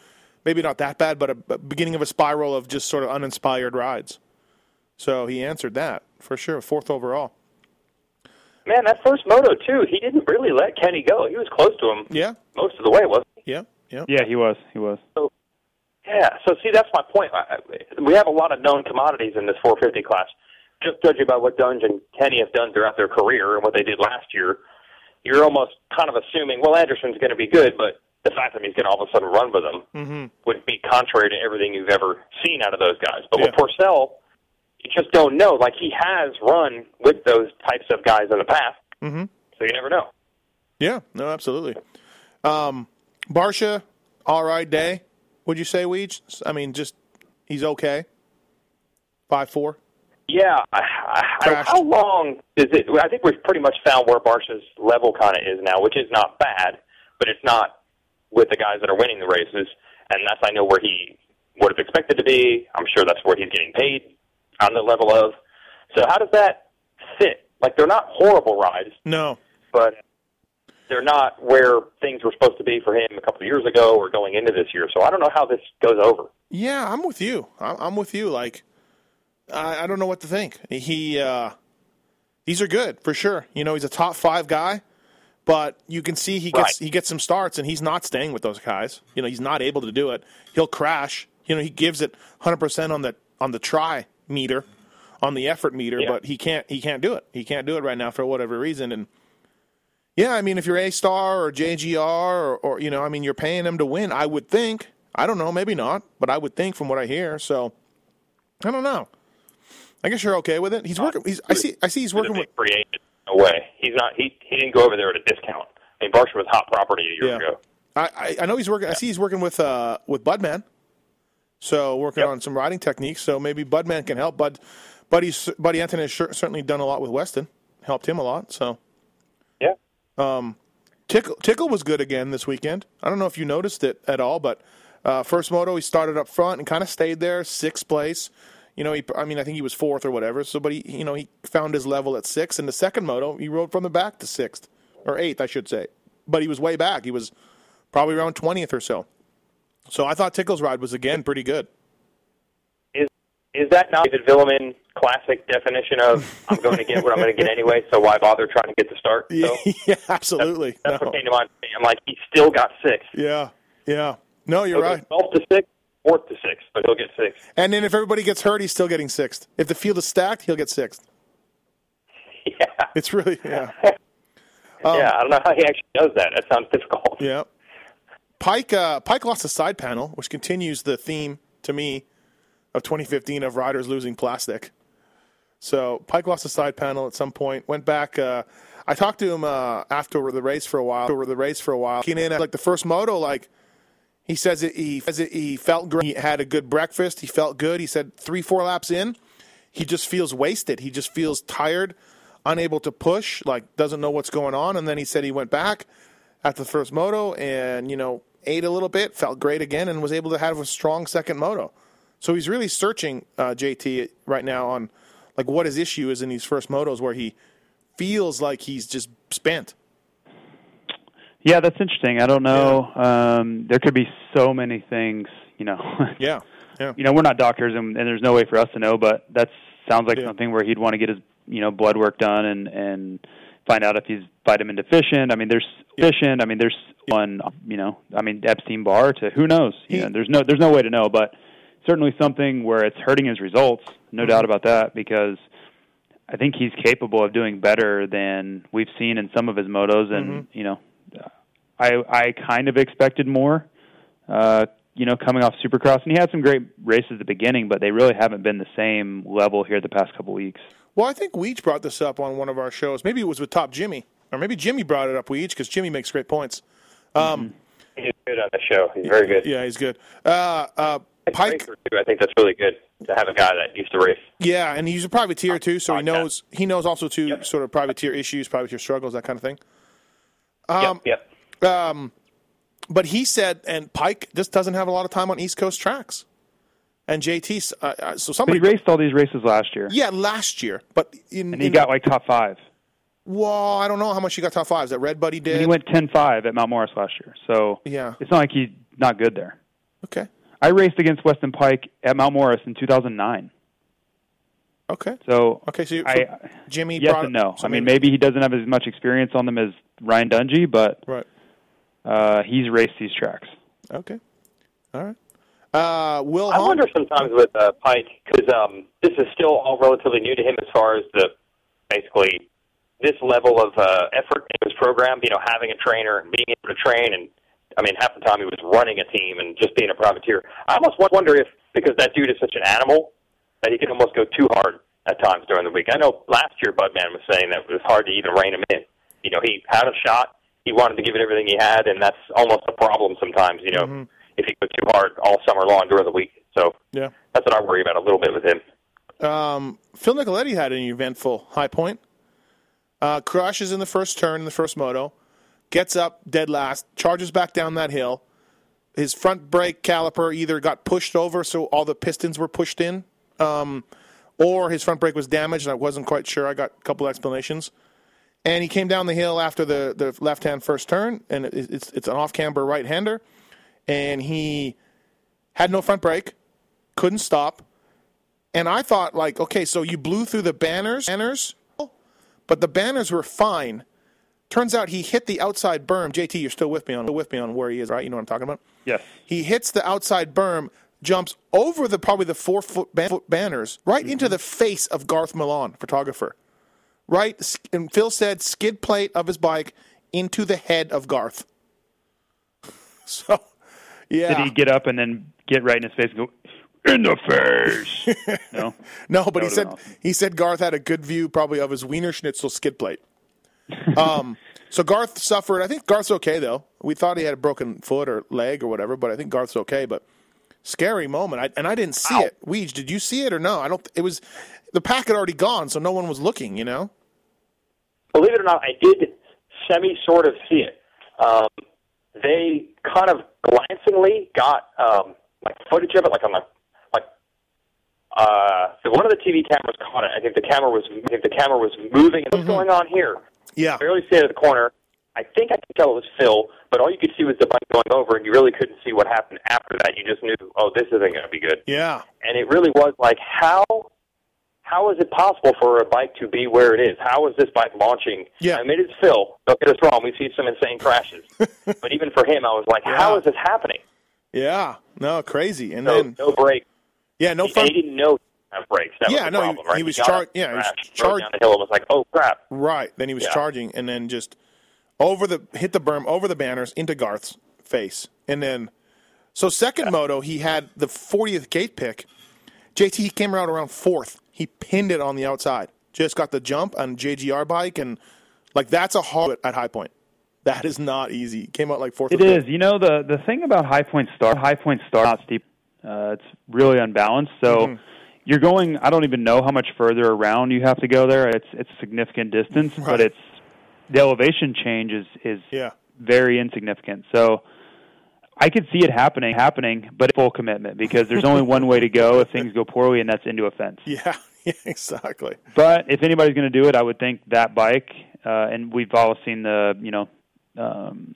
Maybe not that bad, but a, a beginning of a spiral of just sort of uninspired rides. So he answered that for sure. Fourth overall. Man, that first moto too, he didn't really let Kenny go. He was close to him Yeah, most of the way, wasn't he? yeah, yeah. Yeah, he was. He was. Yeah. So see, that's my point. I- I- We have a lot of known commodities in this 450 class. Just judging by what Dunge and Kenny have done throughout their career and what they did last year, you're almost kind of assuming, well, Anderson's going to be good, but the fact that he's going to all of a sudden run with them Mm-hmm. would be contrary to everything you've ever seen out of those guys. But with Yeah. Pourcel, you just don't know. Like he has run with those types of guys in the past, Mhm. so you never know. Yeah, no, absolutely. Um, Barcia, all right day. Would you say Weege? I mean, just he's okay. Five four. Yeah, I, I, how long is it? I think we've pretty much found where Barcia's level kind of is now, which is not bad, but it's not with the guys that are winning the races, and that's I know where he would have expected to be. I'm sure that's where he's getting paid on the level of. So how does that fit? Like they're not horrible rides, No. but they're not where things were supposed to be for him a couple of years ago or going into this year. So I don't know how this goes over. Yeah, I'm with you. I'm, I'm with you. Like, I, I don't know what to think. He, uh, these are good for sure. You know, he's a top five guy, but you can see he gets Right. he gets some starts, and he's not staying with those guys. You know, he's not able to do it. He'll crash. You know, he gives it 100 percent on the on the try meter, on the effort meter, Yeah. but he can't he can't do it. He can't do it right now for whatever reason. And yeah, I mean, if you're A Star or JGR or, or you know, I mean, you're paying him to win. I would think. I don't know, maybe not, but I would think from what I hear. So I don't know. I guess you're okay with it. He's working. He's. I see. I see. He's working with. free agent. No way. He's not. He he didn't go over there at a discount. I mean, Barcia was hot property a year Yeah. ago. I, I I know he's working. I see he's working with uh with Budman. So working Yep. on some riding techniques. So maybe Budman can help. Bud, Buddy's Buddy Antunez has cer- certainly done a lot with Weston. Helped him a lot. So Yeah. Tickle Tickle was good again this weekend. I don't know if you noticed it at all, but uh, first moto he started up front and kind of stayed there, sixth place. You know, he, I mean, I think he was fourth or whatever. So, but he, you know, he found his level at six. And the second moto, he rode from the back to sixth or eighth, I should say. But he was way back. He was probably around twentieth or so. So I thought Tickle's ride was again pretty good. is is that not David Vuillemin classic definition of I'm going to get what I'm going to get anyway, so why bother trying to get the start? So yeah, absolutely. that's No. what came to mind. I'm like, he still got six. Yeah, yeah. No, you're He'll right. Twelve to six, fourth to six, but he'll get six. And then if everybody gets hurt, he's still getting sixth. If the field is stacked, he'll get sixth. Yeah, It's really yeah, yeah. I don't know how he actually does that. That sounds difficult. yeah. Peick uh, Peick lost a side panel, which continues the theme to me of 2015 of riders losing plastic. So Peick lost a side panel at some point. Went back. Uh, I talked to him uh, after the race for a while. Over the race for a while. Looking in at like the first moto, like he says it, he says it, he felt great. He had a good breakfast. He felt good. He said three four laps in, he just feels wasted. He just feels tired, unable to push, like doesn't know what's going on. And then he said he went back after the first moto and you know ate a little bit, felt great again, and was able to have a strong second moto. So he's really searching uh, JT right now on like what his issue is in these first motos where he feels like he's just spent. Yeah, that's interesting. I don't know. Um, there could be so many things, you know. Yeah, yeah, you know, we're not doctors, and, and there's no way for us to know. But that sounds like Yeah. something where he'd want to get his, you know, blood work done and and find out if he's vitamin deficient. I mean, there's deficient. I mean, there's one, you know, I mean, Epstein Barr to who knows. You know, there's no there's no way to know, but certainly something where it's hurting his results. No Mm-hmm. doubt about that, because I think he's capable of doing better than we've seen in some of his motos, and Mm-hmm. you know, I I kind of expected more. Uh, you know, coming off Supercross, and he had some great races at the beginning, but they really haven't been the same level here the past couple weeks. Well, I think Weege brought this up on one of our shows. Maybe it was with Top Jimmy, or maybe Jimmy brought it up. Weege because Jimmy makes great points. He's good on the show. He's very good. Yeah, he's good. Uh, uh, Peick. I think that's really good to have a guy that used to race. yeah, and he's a privateer too, so he knows he knows also too Yep. sort of privateer issues, privateer struggles, that kind of thing. Um, yep, yep. But he said, and Peick just doesn't have a lot of time on East Coast tracks, and JT, Uh, uh, so But somebody, he raced all these races last year, yeah, last year, but in, and he in- got like top five. well, I don't know how much he got top fives. That Red Buddy did. And he went 10-5 at Mount Morris last year, so Yeah. it's not like he's not good there. okay, I raced against Weston Peick at Mount Morris in 2009. okay, So okay. So, you- so I Jimmy, yes brought, and no. so I mean, maybe he doesn't have as much experience on them as Ryan Dungey, but right. uh, he's raced these tracks. Okay, all right. Uh, Will I Hahn- wonder sometimes with uh, Peick because um, this is still all relatively new to him as far as the basically this level of uh, effort in his program. You know, having a trainer and being able to train, and I mean, half the time he was running a team and just being a privateer. I almost wonder if because that dude is such an animal that he can almost go too hard at times during the week. I know last year Budman was saying that it was hard to even rein him in. You know, he had a shot. He wanted to give it everything he had, and that's almost a problem sometimes. You know, if he goes too hard all summer long during the week. So Yeah. that's what I worry about a little bit with him. Um, Phil Nicoletti had an eventful high point. Uh, crashes in the first turn in the first moto, gets up dead last, charges back down that hill. His front brake caliper either got pushed over, so all the pistons were pushed in, um, or his front brake was damaged. And I wasn't quite sure. I got a couple explanations. And he came down the hill after the, the left hand first turn, and it, it's it's an off camber right hander, and he had no front brake, couldn't stop, and I thought, like, okay, so you blew through the banners, banners, but the banners were fine. Turns out he hit the outside berm. JT, you're still with me on with me on where he is, right? You know what I'm talking about. Yes. He hits the outside berm, jumps over the probably the four foot, ban- foot banners, right into mm-hmm. the face of Garth Milan, photographer. Right, and Phil said skid plate of his bike into the head of Garth. So, yeah. Did he get up and then get right in his face and go in the face? no. No, but he said awesome. he said Garth had a good view probably of his Wiener Schnitzel skid plate. um, so Garth suffered. I think Garth's okay though. We thought he had a broken foot or leg or whatever, but I think Garth's okay. But scary moment, I, and I didn't see it. Weege, did you see it or no? I don't. It was the pack had already gone, so no one was looking. You know. Believe it or not, I did semi sort of see it. Um, they kind of glancingly got um, like footage of it, like on the like uh, so one of the TV cameras caught it. I think the camera was I think the camera was moving. And what's going on here? Yeah. barely see it at the corner. I think I could tell it was Phil, but all you could see was the bike going over, and you really couldn't see what happened after that. You just knew, oh, this isn't going to be good. Yeah. And it really was like, how how is it possible for a bike to be where it is? How is this bike launching? Yeah. I mean, it's Phil. Don't get us wrong. We've seen some insane crashes. but even for him, I was like, how Yeah. is this happening? Yeah. No, crazy. And No, then no break. yeah, no And fun. he didn't know he have brakes. That Yeah, was no, he- problem, right? he was got char- up, yeah, he was crashed, char- rode down the hill and was like, oh crap. Right. Then he was Yeah. charging and then just over the hit the berm over the banners into Garth's face. And then so second moto he had the 40th gate pick. JT he came around around 4th. He pinned it on the outside. Just got the jump on JGR bike and like that's a hard at high point. That is not easy. Came out like 4th. It is. fifth. You know the the thing about high point start, high point start, not steep. Uh, it's really unbalanced. So Mm-hmm. you're going. I don't even know how much further around you have to go there. It's it's a significant distance, Right. but it's the elevation change is is Yeah. very insignificant. So I could see it happening, happening, but full commitment because there's only one way to go if things go poorly, and that's into a fence. Yeah. Yeah, exactly. But if anybody's going to do it, I would think that bike, uh, and we've all seen the you know um,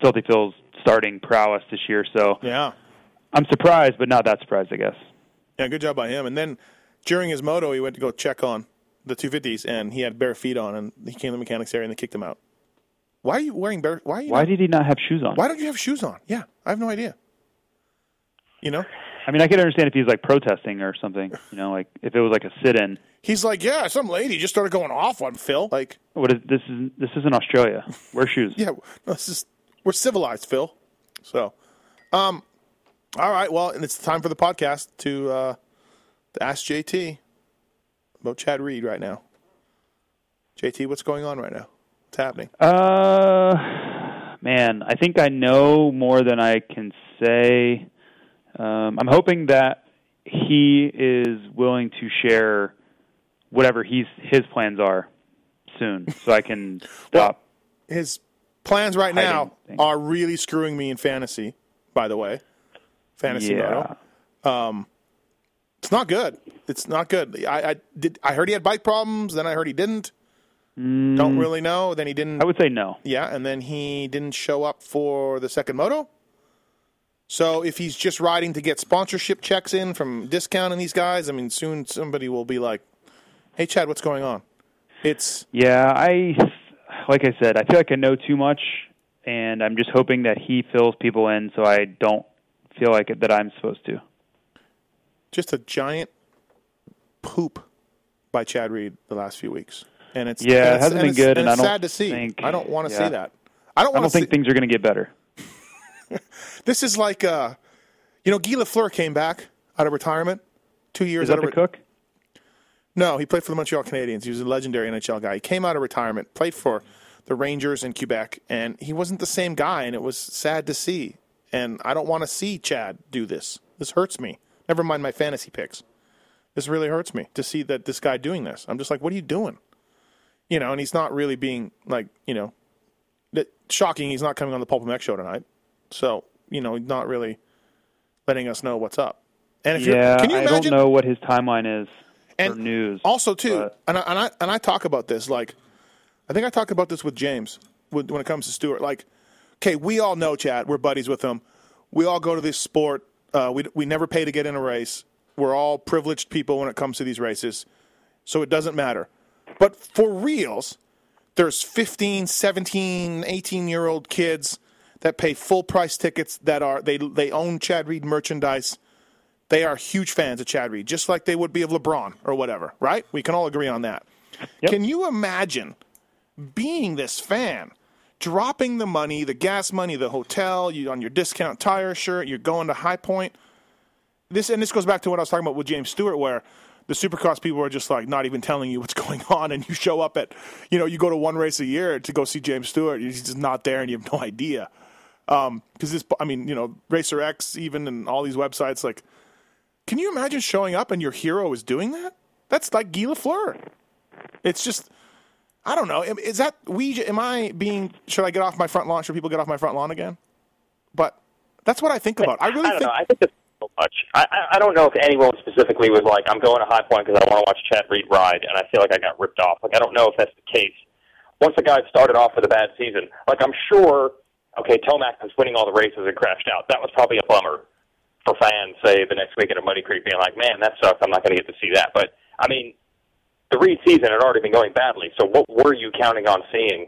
Filthy Phil's starting prowess this year. So Yeah. I'm surprised, but not that surprised, I guess. Yeah, good job by him. And then during his moto, he went to go check on the 250s, and he had bare feet on, and he came to the mechanics area and they kicked him out. Why are you wearing bare? Why? Are you Why not- did he not have shoes on? Why don't you have shoes on? Yeah, I have no idea. You know, I mean, I could understand if he's like protesting or something. You know, like if it was like a sit-in. he's like, yeah, some lady just started going off on Phil. Like, What is this? Is this isn't Australia? Wear shoes. yeah, no, this is we're civilized, Phil. So, um, all right, well, and it's time for the podcast to uh, to ask JT about Chad Reed right now. JT, what's going on right now? What's happening? Uh, man, I think I know more than I can say. Um, I'm hoping that he is willing to share whatever he's his plans are soon, so I can stop. his plans right now things. are really screwing me in fantasy. By the way, fantasy yeah, moto. It's not good. It's not good. I, I did. I heard he had bike problems. Then I heard he didn't. Don't really know. Then he didn't. Mm. I would say no. yeah, and then he didn't show up for the second moto. So if he's just riding to get sponsorship checks in from discounting these guys, I mean, soon somebody will be like, "Hey, Chad, what's going on?" It's Yeah, I like I said, I feel like I know too much, and I'm just hoping that he fills people in, so I don't feel like it, that I'm supposed to. just a giant poop by Chad Reed the last few weeks, and it's Yeah, it and it's- hasn't been good, and it's I don't sad to see. think- I don't want to yeah. see that. I don't I don't think see. things are going to get better. This is like, uh, you know, Guy Lafleur came back out of retirement, two years Is that out of re- cook? No, he played for the Montreal Canadiens. He was a legendary NHL guy. He came out of retirement, played for the Rangers in Quebec, and he wasn't the same guy, and it was sad to see. And I don't want to see Chad do this. This hurts me. Never mind my fantasy picks. This really hurts me to see that this guy doing this. I'm just like, what are you doing? You know, and he's not really being like, you know, shocking. He's not coming on the Pulp MX show tonight, so you know, he's not really letting us know what's up. And if Yeah, can you imagine, I don't know what his timeline is and for news. Also, too, but- and I, and I and I talk about this like, I think I talk about this with James when it comes to Stewart. Like, okay, we all know Chad. We're buddies with him. We all go to this sport. Uh, we we never pay to get in a race. We're all privileged people when it comes to these races, so it doesn't matter. But for reals, there's 15, 17, 18 year old kids that pay full price tickets that are they they own Chad Reed merchandise. They are huge fans of Chad Reed, just like they would be of LeBron or whatever, right? We can all agree on that. Yep. Can you imagine being this fan, dropping the money, the gas money, the hotel, you on your discount tire shirt, you're going to High Point. This and this goes back to what I was talking about with James Stewart, where the Supercross people are just like not even telling you what's going on, and you show up at, you know, you go to one race a year to go see James Stewart, he's just not there, and you have no idea. Um, because this, I mean, you know, Racer X, even and all these websites, like, can you imagine showing up and your hero is doing that? That's like Guy Lafleur. It's just, I don't know. Is that we? Am I being? Should I get off my front lawn? Should people get off my front lawn again? But that's what I think about. I really I don't think. know. I think so much. I, I don't know if anyone specifically was like, I'm going to High Point because I want to watch Chad Reed ride, and I feel like I got ripped off. Like I don't know if that's the case, once a guy started off with a bad season, like I'm sure, okay, Tomac was winning all the races and crashed out. That was probably a bummer for fans, say the next weekend at Muddy Creek, being like, man, that sucks. I'm not going to get to see that. But I mean, the Reed season had already been going badly. So what were you counting on seeing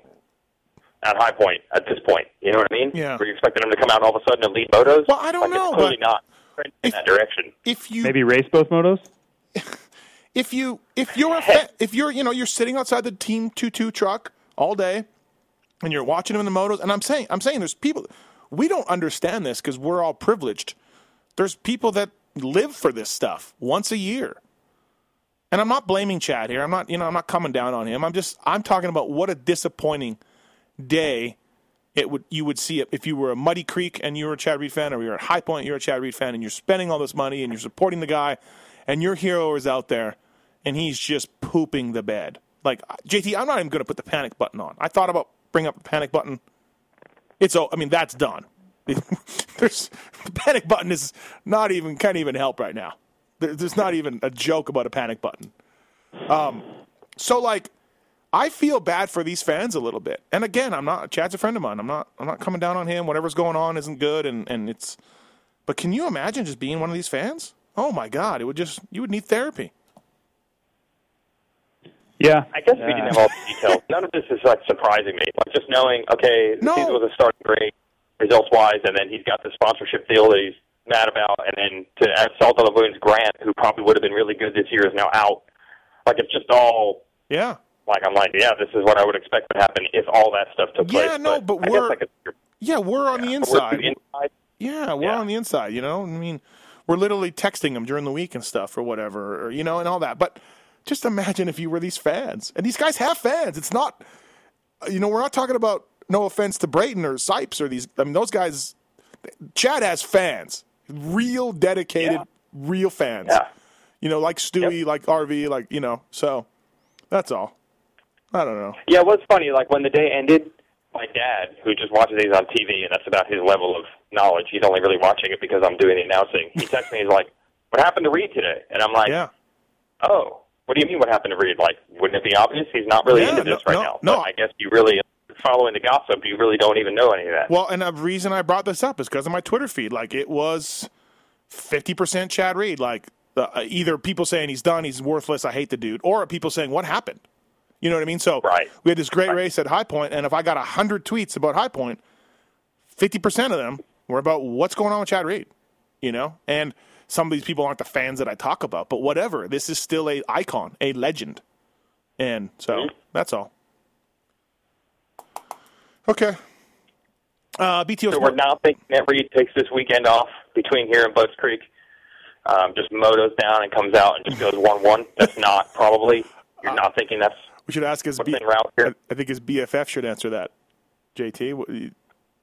at High Point at this point? You know what I mean? Yeah. Were you expecting him to come out all of a sudden and lead motos? Well, I don't like, know, It's clearly not trending in if- that direction. If you Maybe race both motos. if you if you're a fa- if you're you know you're sitting outside the team two two truck all day and you're watching them in the motos and I'm saying I'm saying there's people we don't understand this because we're all privileged. There's people that live for this stuff once a year. And I'm not blaming Chad here. I'm not you know I'm not coming down on him. I'm just I'm talking about what a disappointing day it would you would see it if you were a Muddy Creek and you were a Chad Reed fan, or you're at High Point, you're a Chad Reed fan, and you're spending all this money and you're supporting the guy, and your hero is out there and he's just pooping the bed. Like JT, I'm not even going to put the panic button on. I thought about bringing up the panic button. It's oh, I mean that's done. There's the panic button is not even can't even help right now. There's not even a joke about a panic button. Um, so like I feel bad for these fans a little bit. And again, I'm not Chad's a friend of mine. I'm not I'm not coming down on him. Whatever's going on isn't good and, and it's but can you imagine just being one of these fans? Oh my god, it would just you would need therapy. Yeah, I guess we didn't have all the details. None of this is like surprising me. Like just knowing, okay, the No. season was a starting great results wise, and then he's got the sponsorship deal that he's mad about, and then to add salt on the wounds, Grant, who probably would have been really good this year, is now out. Like it's just all Yeah. Like I'm like, yeah, this is what I would expect would happen if all that stuff took place. Yeah, no, but I we're- could, Yeah, we're on the we're inside. inside. Yeah, we're Yeah. on the inside, you know? I mean, we're literally texting them during the week and stuff or whatever, or, you know, and all that. But just imagine if you were these fans. And these guys have fans. It's not, you know, we're not talking about, no offense to Brayton or Sipes or these, I mean, those guys, Chad has fans, real dedicated, Yeah. real fans. Yeah. You know, like Stewie, like RV, like, you know, so that's all. I don't know. Yeah, it was funny. Like when the day ended, my dad, who just watches these on TV, and that's about his level of knowledge. He's only really watching it because I'm doing the announcing. He texts me. He's like, "What happened to Reed today?" And I'm like, Yeah. "Oh, what do you mean? What happened to Reed? Like, wouldn't it be obvious? He's not really Yeah, into this no, right no, now. no. But I guess you really following the gossip. You really don't even know any of that. Well, and the reason I brought this up is because of my Twitter feed. Like it was fifty percent Chad Reed. Like uh, either people saying he's done, he's worthless, I hate the dude, or people saying what happened. You know what I mean? So Right. we had this great Right. race at High Point, and if I got hundred tweets about High Point, fifty percent of them were about what's going on with Chad Reed. You know, and some of these people aren't the fans that I talk about, but whatever. This is still a icon, a legend, and so Mm-hmm. that's all. Okay. Uh, BTO So we're not thinking that Reed takes this weekend off between here and Budds Creek. Um, just motos down and comes out and just goes one-one. That's not probably. You're not thinking that's We should ask his what's B- route here. I think his BFF should answer that. JT,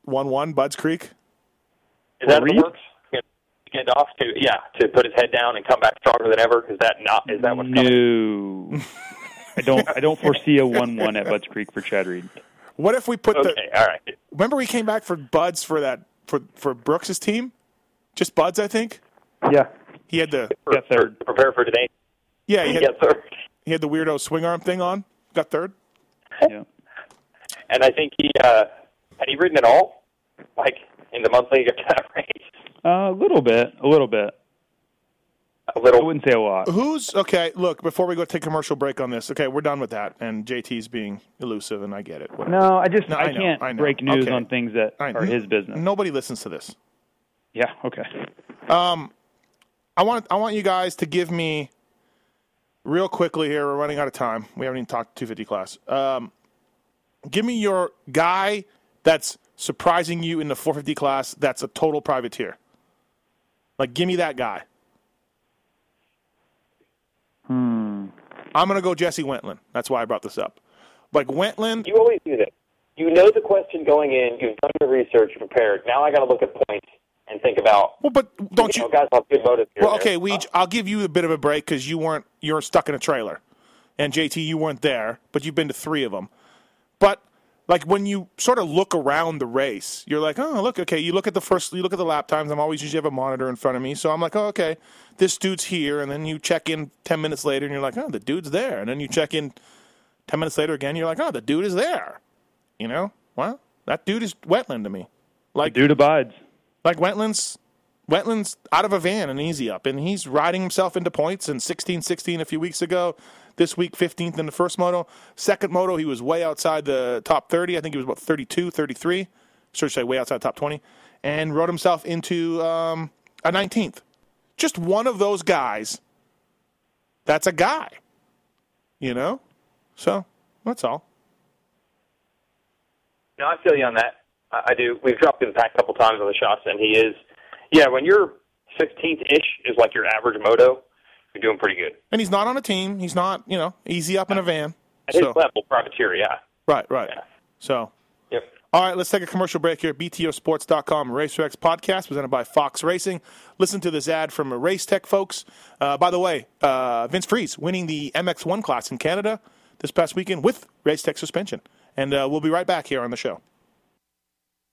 one one Budds Creek. Is that in Reed? the works? Weekend off to yeah to put his head down and come back stronger than ever. Is that not? Is that what's coming? No, I don't. I don't foresee a one-one at Budds Creek for Chad Reed. What if we put the? Okay, all right. Remember we came back for Buds for that for for Brooks's team, just Buds, I think. Yeah, He had the For, third. for- prepare for today. yeah he had, Yeah, third. he had the weirdo swing arm thing on. Got third. yeah. And I think he uh, had he ridden at all, like in the monthly of that race. Uh, a little bit, a little bit. A I little. I wouldn't say a lot. Who's okay? Look, before we go take commercial break on this, okay, we're done with that. And JT's being elusive, and I get it. Whatever. No, I just No, I, I know, can't I know. break news Okay. on things that All right, are his business. Nobody listens to this. Yeah, okay. Um, I want I want you guys to give me real quickly here. We're running out of time. We haven't even talked 250 class. Um, give me your guy that's surprising you in the 450 class. That's a total privateer. Like, give me that guy. Hmm. I'm gonna go Jesse Wentland. That's why I brought this up. Like Wentland, You always do that. You know the question going in. You've done your research, you're prepared. Now I got to look at points and think about. well, but don't you you? know, guys have good motives here. Well, and there. okay, Weege, uh, I'll give you a bit of a break because you weren't you were stuck in a trailer, and JT, you weren't there, but you've been to three of them. But like when you sort of look around the race, you're like, oh, look, okay. You look at the first, you look at the lap times. I'm always usually have a monitor in front of me, so I'm like, oh, okay, this dude's here, and then you check in ten minutes later, and you're like, oh, the dude's there, and then you check in Ten minutes later, again, you're like, oh, the dude is there. You know, well, that dude is Wentland to me. Like Dude abides. Like Wentland's Wentland's out of a van and easy up, and he's riding himself into points. And 16-16 a few weeks ago. This week, 15th in the first moto. Second moto, he was way outside the top 30. I think he was about 32, 33. Should say way outside the top 20. And rode himself into um, a 19th. Just one of those guys that's a guy. You know? So, that's all. No, I feel you on that. I, do. We've dropped in the pack a couple times on the shots, and he is. Yeah, when you're 15th ish is like your average moto, you're doing pretty good. And he's not on a team. He's not, you know, easy up in a van. At his level, privateer, yeah. right, right. Yeah. So, Yep. All right, let's take a commercial break here. BTOsports.com RacerX podcast presented by Fox Racing. Listen to this ad from Race Tech folks. Uh, by the way, uh, Vince Friese winning the MX1 class in Canada this past weekend with Race Tech suspension. And uh, we'll be right back here on the show.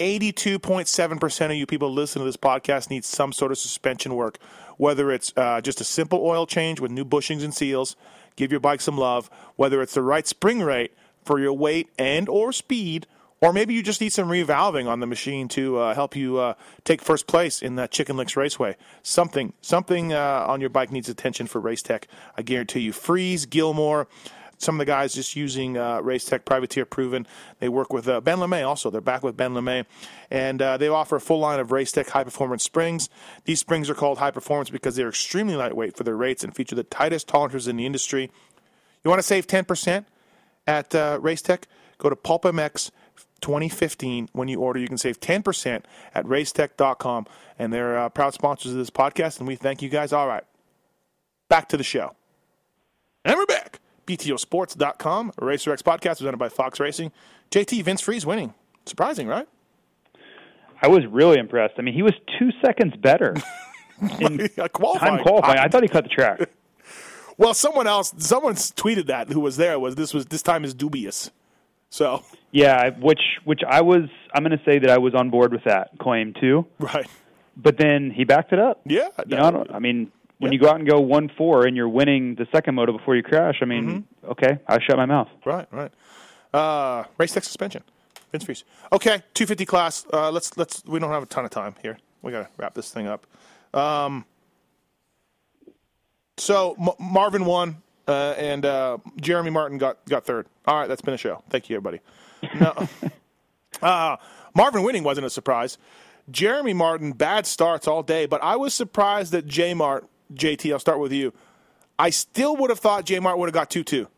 82.7% of you people listening to this podcast need some sort of suspension work, whether it's uh, just a simple oil change with new bushings and seals, give your bike some love, whether it's the right spring rate for your weight and or speed, or maybe you just need some revalving on the machine to uh, help you uh, take first place in that Chicken Licks Raceway. Something, something uh, on your bike needs attention for Race Tech. I guarantee you. Friese, Gilmore, some of the guys just using uh, Race Tech Privateer Proven. They work with uh, Ben LaMay also. They're back with Ben LaMay. And uh, they offer a full line of Race Tech high performance springs. These springs are called high performance because they're extremely lightweight for their rates and feature the tightest tolerances in the industry. You want to save 10% at uh, Race Tech? Go to PulpMX 2015. When you order, you can save 10% at racetech.com. And they're uh, proud sponsors of this podcast, and we thank you guys. All right, back to the show. And we're back. BTOsports.com, Racer X podcast presented by Fox Racing. JT, Vince Friese winning. Surprising, right? I was really impressed. I mean, he was two seconds better in qualifying. time qualifying. I thought he cut the track. Well, someone else, someone tweeted that who was there was this was this time is dubious. So Yeah, which which I was. I'm going to say that I was on board with that claim too. right, But then he backed it up. yeah, You know, I, don't, I mean, when you go out and go one four and you're winning the second moto before you crash, I mean, Mm-hmm. okay, I shut my mouth. right, right. Uh, race tech suspension, Vince Friese. Okay, 250 class. Uh, let's let's. We don't have a ton of time here. We got to wrap this thing up. Um, so M- Marvin won, uh, and uh, Jeremy Martin got got third. All right, that's been a show. Thank you, everybody. No, uh, Marvin winning wasn't a surprise. Jeremy Martin bad starts all day, but I was surprised that J Mart JT. I'll start with you. I still would have thought J Mart would have got two two.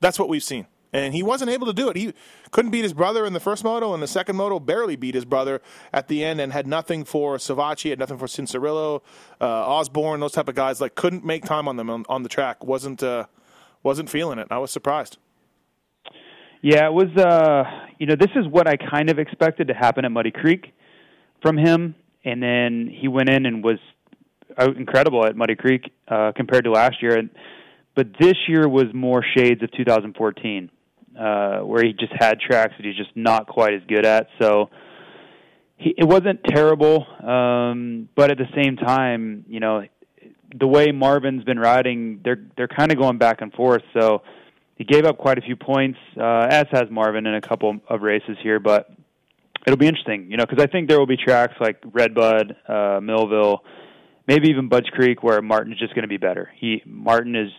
That's what we've seen. And he wasn't able to do it. He couldn't beat his brother in the first moto, and the second moto barely beat his brother at the end, and had nothing for Savatgy, had nothing for Cianciarulo, uh, Osborne, those type of guys. Like couldn't make time on them on, on the track. wasn't uh, wasn't feeling it. I was surprised. Yeah, it was. uh You know, this is what I kind of expected to happen at Muddy Creek from him, and then he went in and was incredible at Muddy Creek uh, compared to last year. And but this year was more shades of 2014, uh, where he just had tracks that he's just not quite as good at. So he, it wasn't terrible, um, but at the same time, you know, the way Marvin's been riding, they're they're kind of going back and forth. So he gave up quite a few points, uh, as has Marvin in a couple of races here. But it'll be interesting, you know, because I think there will be tracks like Redbud, uh, Millville, maybe even Budds Creek, where Martin's just going to be better. He Martin is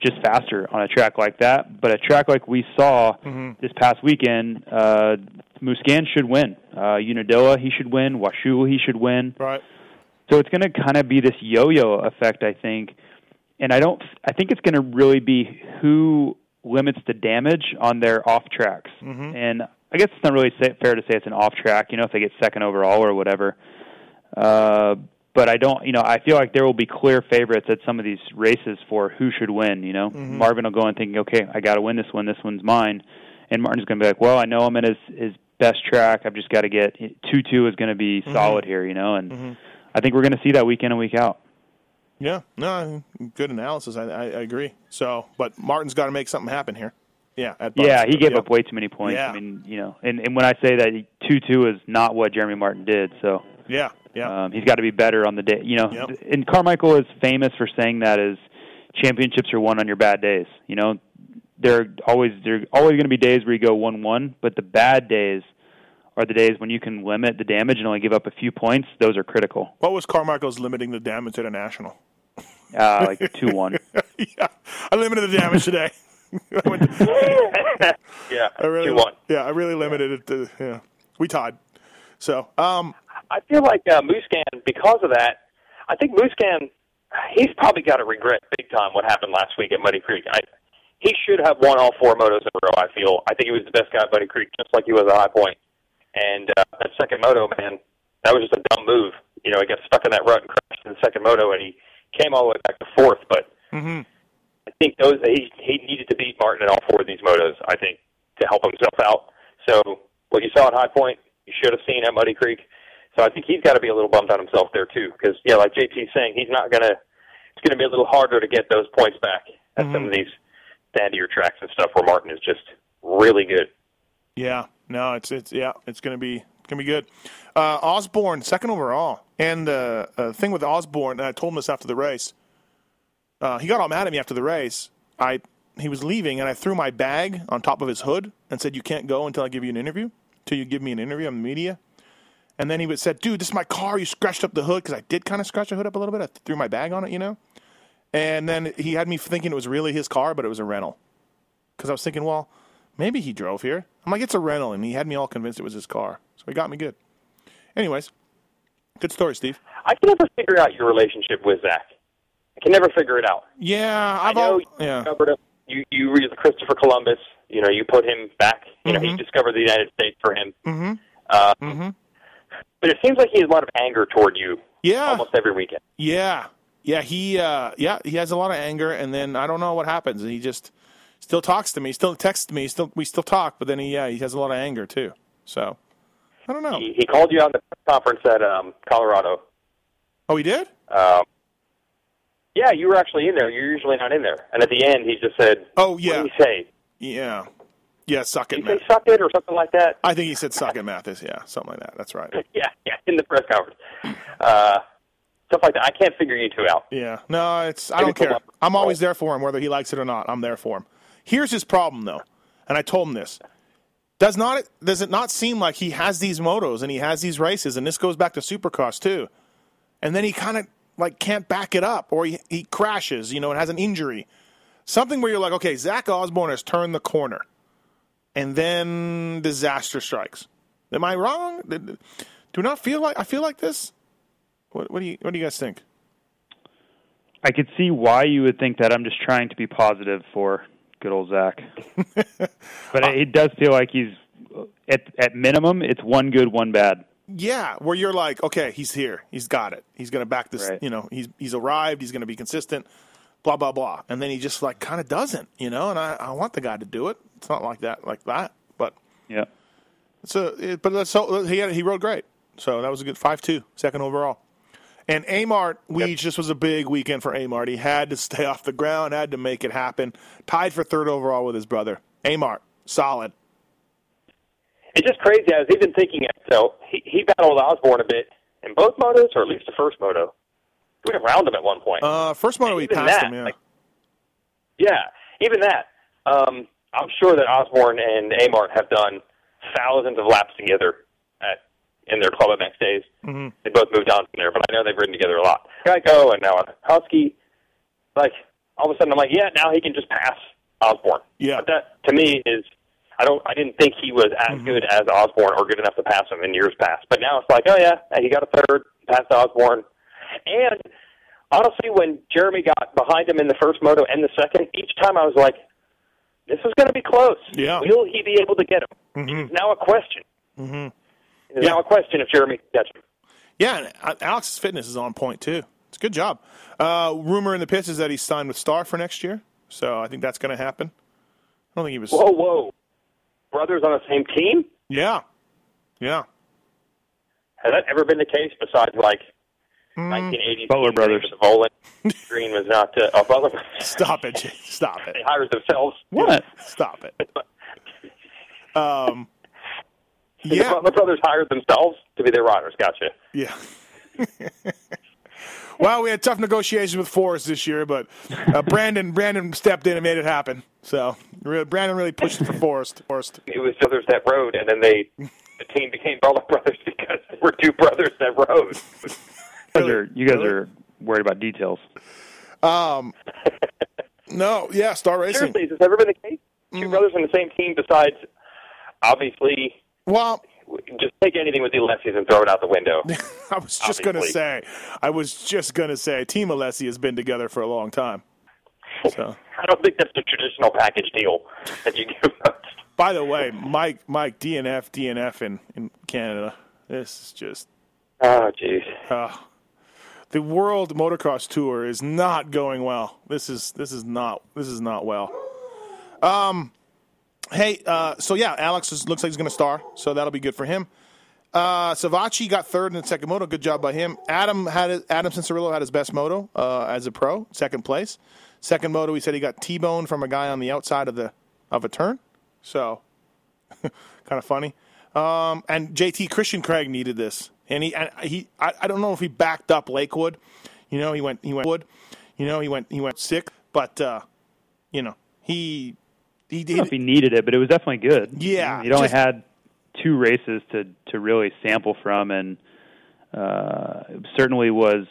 just faster on a track like that, but a track like we saw this past weekend, uh, Musquin should win. Uh, Unadilla, he should win. Washu, he should win. Right. So it's going to kind of be this yo-yo effect, I think. And I don't. I think it's going to really be who limits the damage on their off tracks. Mm-hmm. And I guess it's not really fair to say it's an off track. You know, if they get second overall or whatever. Uh, but I don't. You know, I feel like there will be clear favorites at some of these races for who should win. You know, Mm-hmm. Marvin will go in thinking, okay, I got to win this one. This one's mine. and Martin's going to be like, well, I know I'm in his his best track. I've just got to get two two is going to be Mm-hmm. solid here, you know, and I think we're going to see that week in and week out. Yeah, no, good analysis. I, I, I agree. So, but Martin's got to make something happen here. Yeah, at. Yeah, he gave Yeah. up way too many points. Yeah. I mean, you know, and and when I say that two two is not what Jeremy Martin did, so Yeah, yeah, um, he's got to be better on the day. You know, Yep. and Carmichael is famous for saying that is championships are won on your bad days. You know, there are always there are always going to be days where you go one one, but the bad days are the days when you can limit the damage and only give up a few points. Those are critical. What was Carmichael's limiting the damage at a national? Uh, like two one. yeah, I limited the damage today. I, went to- Yeah, I really, two one. yeah, I really limited it. To, yeah, we tied. So, um, I feel like uh, Musquin, because of that, I think Musquin, he's probably got to regret big time what happened last week at Muddy Creek. I, he should have won all four motos in a row. I feel. I think he was the best guy at Muddy Creek, just like he was at High Point. And uh, that second moto, man, that was just a dumb move. You know, he got stuck in that rut and crashed in the second moto, and he came all the way back to fourth. But mhm. I think those he he needed to beat Martin in all four of these motos. I think to help himself out. So what you saw at High Point, you should have seen at Muddy Creek. So I think he's got to be a little bummed on himself there too, because yeah, like JT's saying, he's not gonna. It's gonna be a little harder to get those points back at some of these sandier tracks and stuff where Martin is just really good. yeah, no, it's it's yeah, it's gonna be gonna be good. Uh, Osborne, second overall, and uh, uh, thing with Osborne, and I told him this after the race. Uh, he got all mad at me after the race. I he was leaving, and I threw my bag on top of his hood and said, "You can't go until I give you an interview. Till you give me an interview on the media." And then he would said, "Dude, this is my car. You scratched up the hood because I did kind of scratch the hood up a little bit. I threw my bag on it, you know." And then he had me thinking it was really his car, but it was a rental. Because I was thinking, well, maybe he drove here. I'm like, it's a rental, and he had me all convinced it was his car. So he got me good. Anyways, good story, Steve. I can never figure out your relationship with Zach. I can never figure it out. Yeah, I I've know al- you yeah. discovered him. You you read Christopher Columbus. You know, you put him back. You know, he discovered the United States for him. Mhm. Uh, Mhm. But it seems like he has a lot of anger toward you Yeah, almost every weekend. yeah, yeah. He, uh, yeah, he has a lot of anger, and then I don't know what happens. He just still talks to me, still texts me, still we still talk, but then he, yeah, he has a lot of anger too. So I don't know. He, he called you on the conference at um, Colorado. Oh, he did? Um, yeah, you were actually in there. You're usually not in there. And at the end, he just said, Oh, yeah." "What did he say? yeah, yeah. Suck Did it, he say man. suck it or something like that?" I think he said suck it, Matthes. Yeah, something like that. That's right. yeah, yeah, in the press conference. Uh, stuff like that. I can't figure you two out. Yeah, no, it's I Maybe don't care. up- I'm always there for him, whether he likes it or not. I'm there for him. Here's his problem, though, and I told him this. Does not does it not seem like he has these motos and he has these races, and this goes back to Supercross too, and then he kind of like can't back it up, or he, he crashes, you know, and has an injury, something where you're like, okay, Zach Osborne has turned the corner, and then disaster strikes. Am I wrong? Do not feel like I feel like this? What, what do you What do you guys think? I could see why you would think that. I'm just trying to be positive for good old Zach. but it, it does feel like he's at at minimum it's one good, one bad. Yeah, where you're like, okay, he's here, he's got it, he's going to back this. Right. You know, he's he's arrived, he's going to be consistent, blah blah blah, and then he just like kind of doesn't, you know. And I, I want the guy to do it. It's not like that, like that, but Yeah. it's a, it, but that's so he had, he rode great, so that was a good five two, second overall. And Amart Weege, this was a big weekend for Amart. He had to stay off the ground, had to make it happen. Tied for third overall with his brother. Amart, solid. It's just crazy. I was even thinking it. So he, he battled Osborne a bit in both motos, or at least the first moto. We around him at one point. Uh, first moto we passed that, him, yeah. like- yeah, even that. Um, I'm sure that Osborne and Amart have done thousands of laps together at in their Club MX days. Mhm. They both moved on from there, but I know they've ridden together a lot. Geico and now a Husky. Like all of a sudden, I'm like, yeah, now he can just pass Osborne. Yeah. But that to me is, I don't, I didn't think he was as Mm-hmm. good as Osborne or good enough to pass him in years past. But now it's like, oh yeah, he got a third, passed Osborne, and honestly, when Jeremy got behind him in the first moto and the second, each time I was like, this is going to be close. Yeah. Will he be able to get him? Mhm. It's now a question. Mm-hmm. It's Yeah. now a question if Jeremy can catch him. Yeah, uh, Alex's fitness is on point too. It's a good job. Uh, rumor in the pits is that he's signed with Star for next year, so I think that's going to happen. I don't think he was. Whoa, whoa. brothers on the same team? Yeah, yeah. Has that ever been the case besides like. 1980s? Butler brothers. Bowling. Green was not. Uh, oh, Butler. Stop it, Jay. Stop it. They hired themselves. What? Stop it. Um. The Yeah. Butler brothers hired themselves to be their riders. Gotcha. Yeah. well, we had tough negotiations with Forrest this year, but uh, Brandon Brandon stepped in and made it happen. So re- Brandon really pushed for Forrest. Forrest. It was brothers that rode, and then they the team became Butler brothers because they were two brothers that rode. You guys are, are worried about details. No, yeah, Star Racing. Seriously, has this ever been the case? Two Mm. brothers on the same team besides, obviously, Well, just take anything with the Alessi's and throw it out the window. I was just going to say, I was just going to say, Team Alessi has been together for a long time. So, I don't think that's the traditional package deal that you give us. by the way, Mike, Mike, DNF, DNF in in Canada. This is just Oh, jeez. uh, the World Motocross Tour is not going well. This is this is not this is not well. Um, hey, uh, so yeah, Alex is, looks like he's going to star, so that'll be good for him. Uh, Savatgy got third in the second moto. Good job by him. Adam had Adam Cianciarulo had his best moto uh, as a pro, second place. Second moto, he said he got T-boned from a guy on the outside of the of a turn. So, kind of funny. Um, and JT Christian Craig needed this, and he and he I, I don't know if he backed up Lakewood. You know, he went he went wood. You know, he went he went sick, but uh, you know he he I don't know if he needed it, but it was definitely good. Yeah, he'd only just- had two races to to really sample from, and uh, certainly was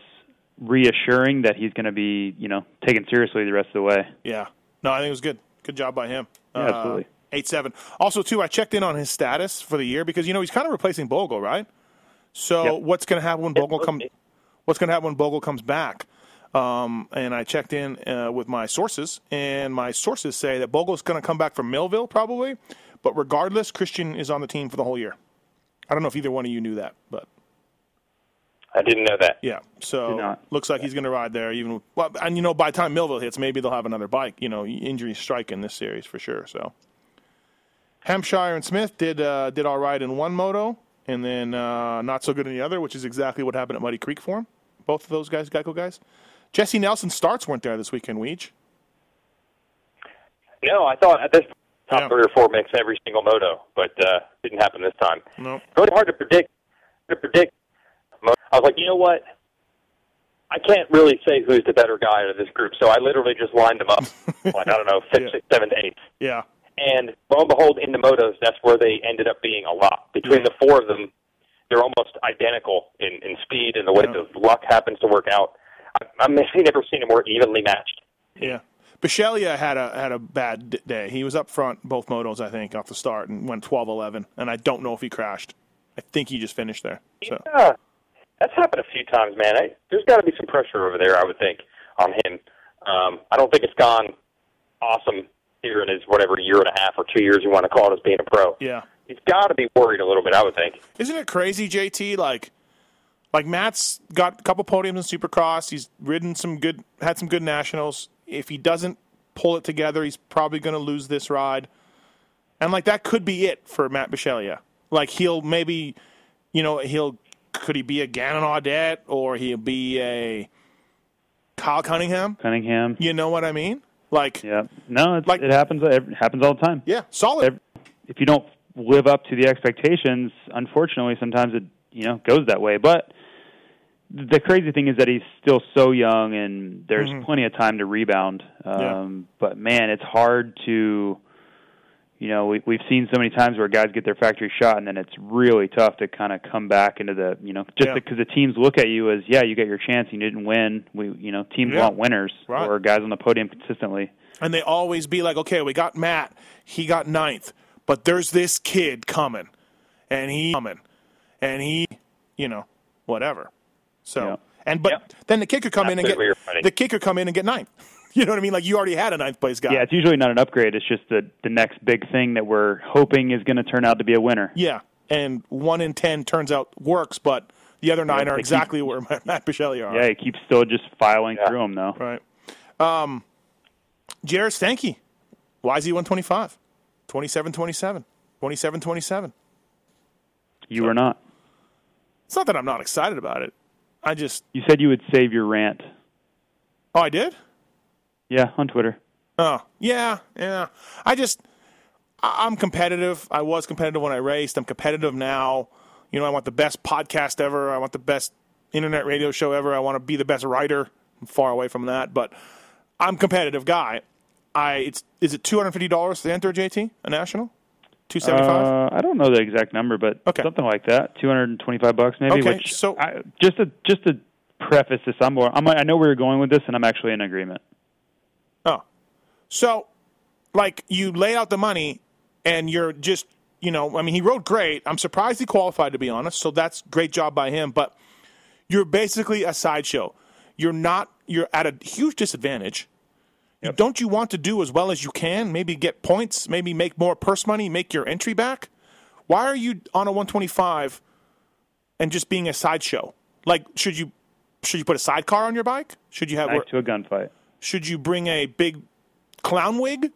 reassuring that he's going to be, you know, taken seriously the rest of the way. Yeah, no, I think it was good. Good job by him. Yeah, absolutely. Eight seven. Also, too, I checked in on his status for the year because you know he's kind of replacing Bogle, right? So Yep. what's going to happen when Bogle comes? What's going to happen when Bogle comes back? Um, and I checked in uh, with my sources, and my sources say that Bogle's going to come back from Millville probably, but regardless, Christian is on the team for the whole year. I don't know if either one of you knew that, but I didn't know that. yeah. So looks like he's going to ride there. Even well, and you know, by the time Millville hits, maybe they'll have another bike. You know, injuries strike in this series for sure. So Hampshire and Smith did uh, did all right in one moto, and then uh, not so good in the other, which is exactly what happened at Muddy Creek for 'em. Both of those guys, Geico guys. Jessy Nelson starts weren't there this weekend. Weege. No, I thought at this top Yeah. three or four mix every single moto, but uh, didn't happen this time. No. Really hard to predict. To predict. I was like, you know what? I can't really say who's the better guy out of this group, so I literally just lined them up. like I don't know, fifth, Yeah. sixth, seventh, eighth. Yeah. And lo and behold, in the motos, that's where they ended up being a lot. Between the four of them, they're almost identical in, in speed and the way Yeah. the luck happens to work out. I, I've never seen them more evenly matched. Yeah. Bisceglia had a had a bad d- day. He was up front both motos, I think, off the start and went 12-11, and I don't know if he crashed. I think he just finished there. So Yeah, that's happened a few times, man. I, there's got to be some pressure over there, I would think, on him. Um, I don't think it's gone awesome here in his whatever year and a half or two years you want to call it as being a pro. yeah. He's got to be worried a little bit, I would think. Isn't it crazy, JT? Like, like Matt's got a couple podiums in Supercross. He's ridden some good, had some good nationals. If he doesn't pull it together, he's probably going to lose this ride. And like that could be it for Matt Bisceglia. Like he'll maybe, you know, he'll could he be a Gannon Audette or he'll be a Kyle Cunningham? Cunningham. You know what I mean? Like, yeah. No, it's, Like- it happens. It happens all the time. Yeah, solid. Ev- If you don't live up to the expectations, unfortunately, sometimes it you know goes that way. But the crazy thing is that he's still so young, and there's Mhm. plenty of time to rebound. Um, Yeah. But man, it's hard to. You know, we, we've seen so many times where guys get their factory shot, and then it's really tough to kind of come back into the, you know, just Yeah. because the teams look at you as, yeah, you got your chance, you didn't win. We, you know, teams Yeah. want winners Right. or guys on the podium consistently. and they always be like, okay, we got Matt, he got ninth, but there's this kid coming, and he coming, and he, you know, whatever. So Yeah. and but Yeah. then the kid could come in and get the kid could come in and get ninth. You know what I mean? Like you already had a ninth place guy. Yeah, it's usually not an upgrade. It's just the the next big thing that we're hoping is going to turn out to be a winner. Yeah, and one in ten turns out works, but the other nine they are keep- exactly where Matt Bisceglia are. Yeah, it keeps still just filing Yeah. through them though. Right. Um, Jared Stanky, YZ125, 27 27. 27 27. You were not. It's not that I'm not excited about it. I just. You said you would save your rant. Oh, I did? Yeah, on Twitter. Oh, yeah, yeah. I just. I'm competitive. I was competitive when I raced. I'm competitive now. You know, I want the best podcast ever. I want the best internet radio show ever. I want to be the best writer. I'm far away from that, but I'm a competitive guy. I it's is it two hundred fifty dollars to enter JT a national? Two seventy five. Uh, I don't know the exact number, but Okay. something like that. Two hundred and twenty-five bucks, maybe. Okay, Which so- I, just to just to preface this, I'm, I'm I know where you're going with this, and I'm actually in agreement. So like you lay out the money, and you're just you know, I mean, he rode great. I'm surprised he qualified to be honest. So that's great job by him. But you're basically a sideshow. You're not. You're at a huge disadvantage. You- Don't you want to do as well as you can? Maybe get points. Maybe make more purse money. Make your entry back. Why are you on a 125 and just being a sideshow? Like, should you should you put a sidecar on your bike? Should you have to a gunfight. should you bring a big clown wig?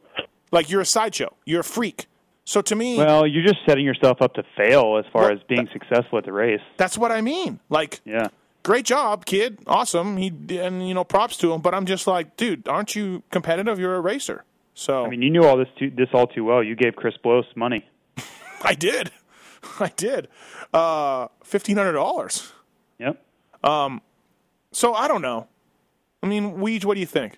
Like you're a sideshow. You're a freak. So to me, Well, you're just setting yourself up to fail as far Well, as being successful at the race. that's what I mean. Like, Yeah. great job, kid. Awesome. He and you know, props to him. But I'm just like, dude, aren't you competitive? You're a racer. So I mean, you knew all this too, this all too well. You gave Chris Blose money. I did. I did. Uh, fifteen hundred dollars. Yep. Um, so I don't know. I mean, Weege, what do you think?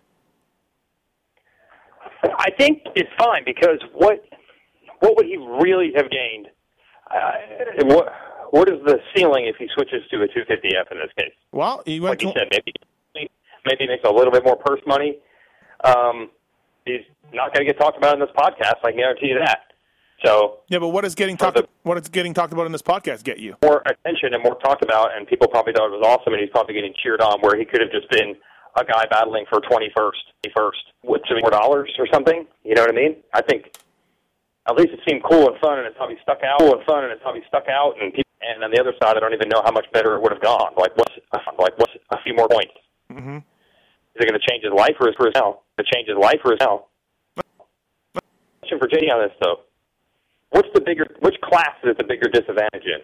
I think it's fine because what what would he really have gained? Uh, what what is the ceiling if he switches to a 250F in this case? Well, he went Like you to said, maybe maybe he makes a little bit more purse money. Um, he's not going to get talked about in this podcast. I guarantee you that. So yeah, but what is getting talked? the- what is getting talked about in this podcast get you? more attention and more talked about, and people probably thought it was awesome, and he's probably getting cheered on. Where he could have just been a guy battling for twenty first, first with some more dollars or something. You know what I mean? I think at least it seemed cool and fun, and it's probably stuck out. Cool and fun, and it's probably stuck out. And people, and on the other side, I don't even know how much better it would have gone. Like what's like what's a few more points? Mm-hmm. Is it going to change his life or his for his now? To change his life or his now? Question for JD on this though. What's the bigger? Which class is the bigger disadvantage in?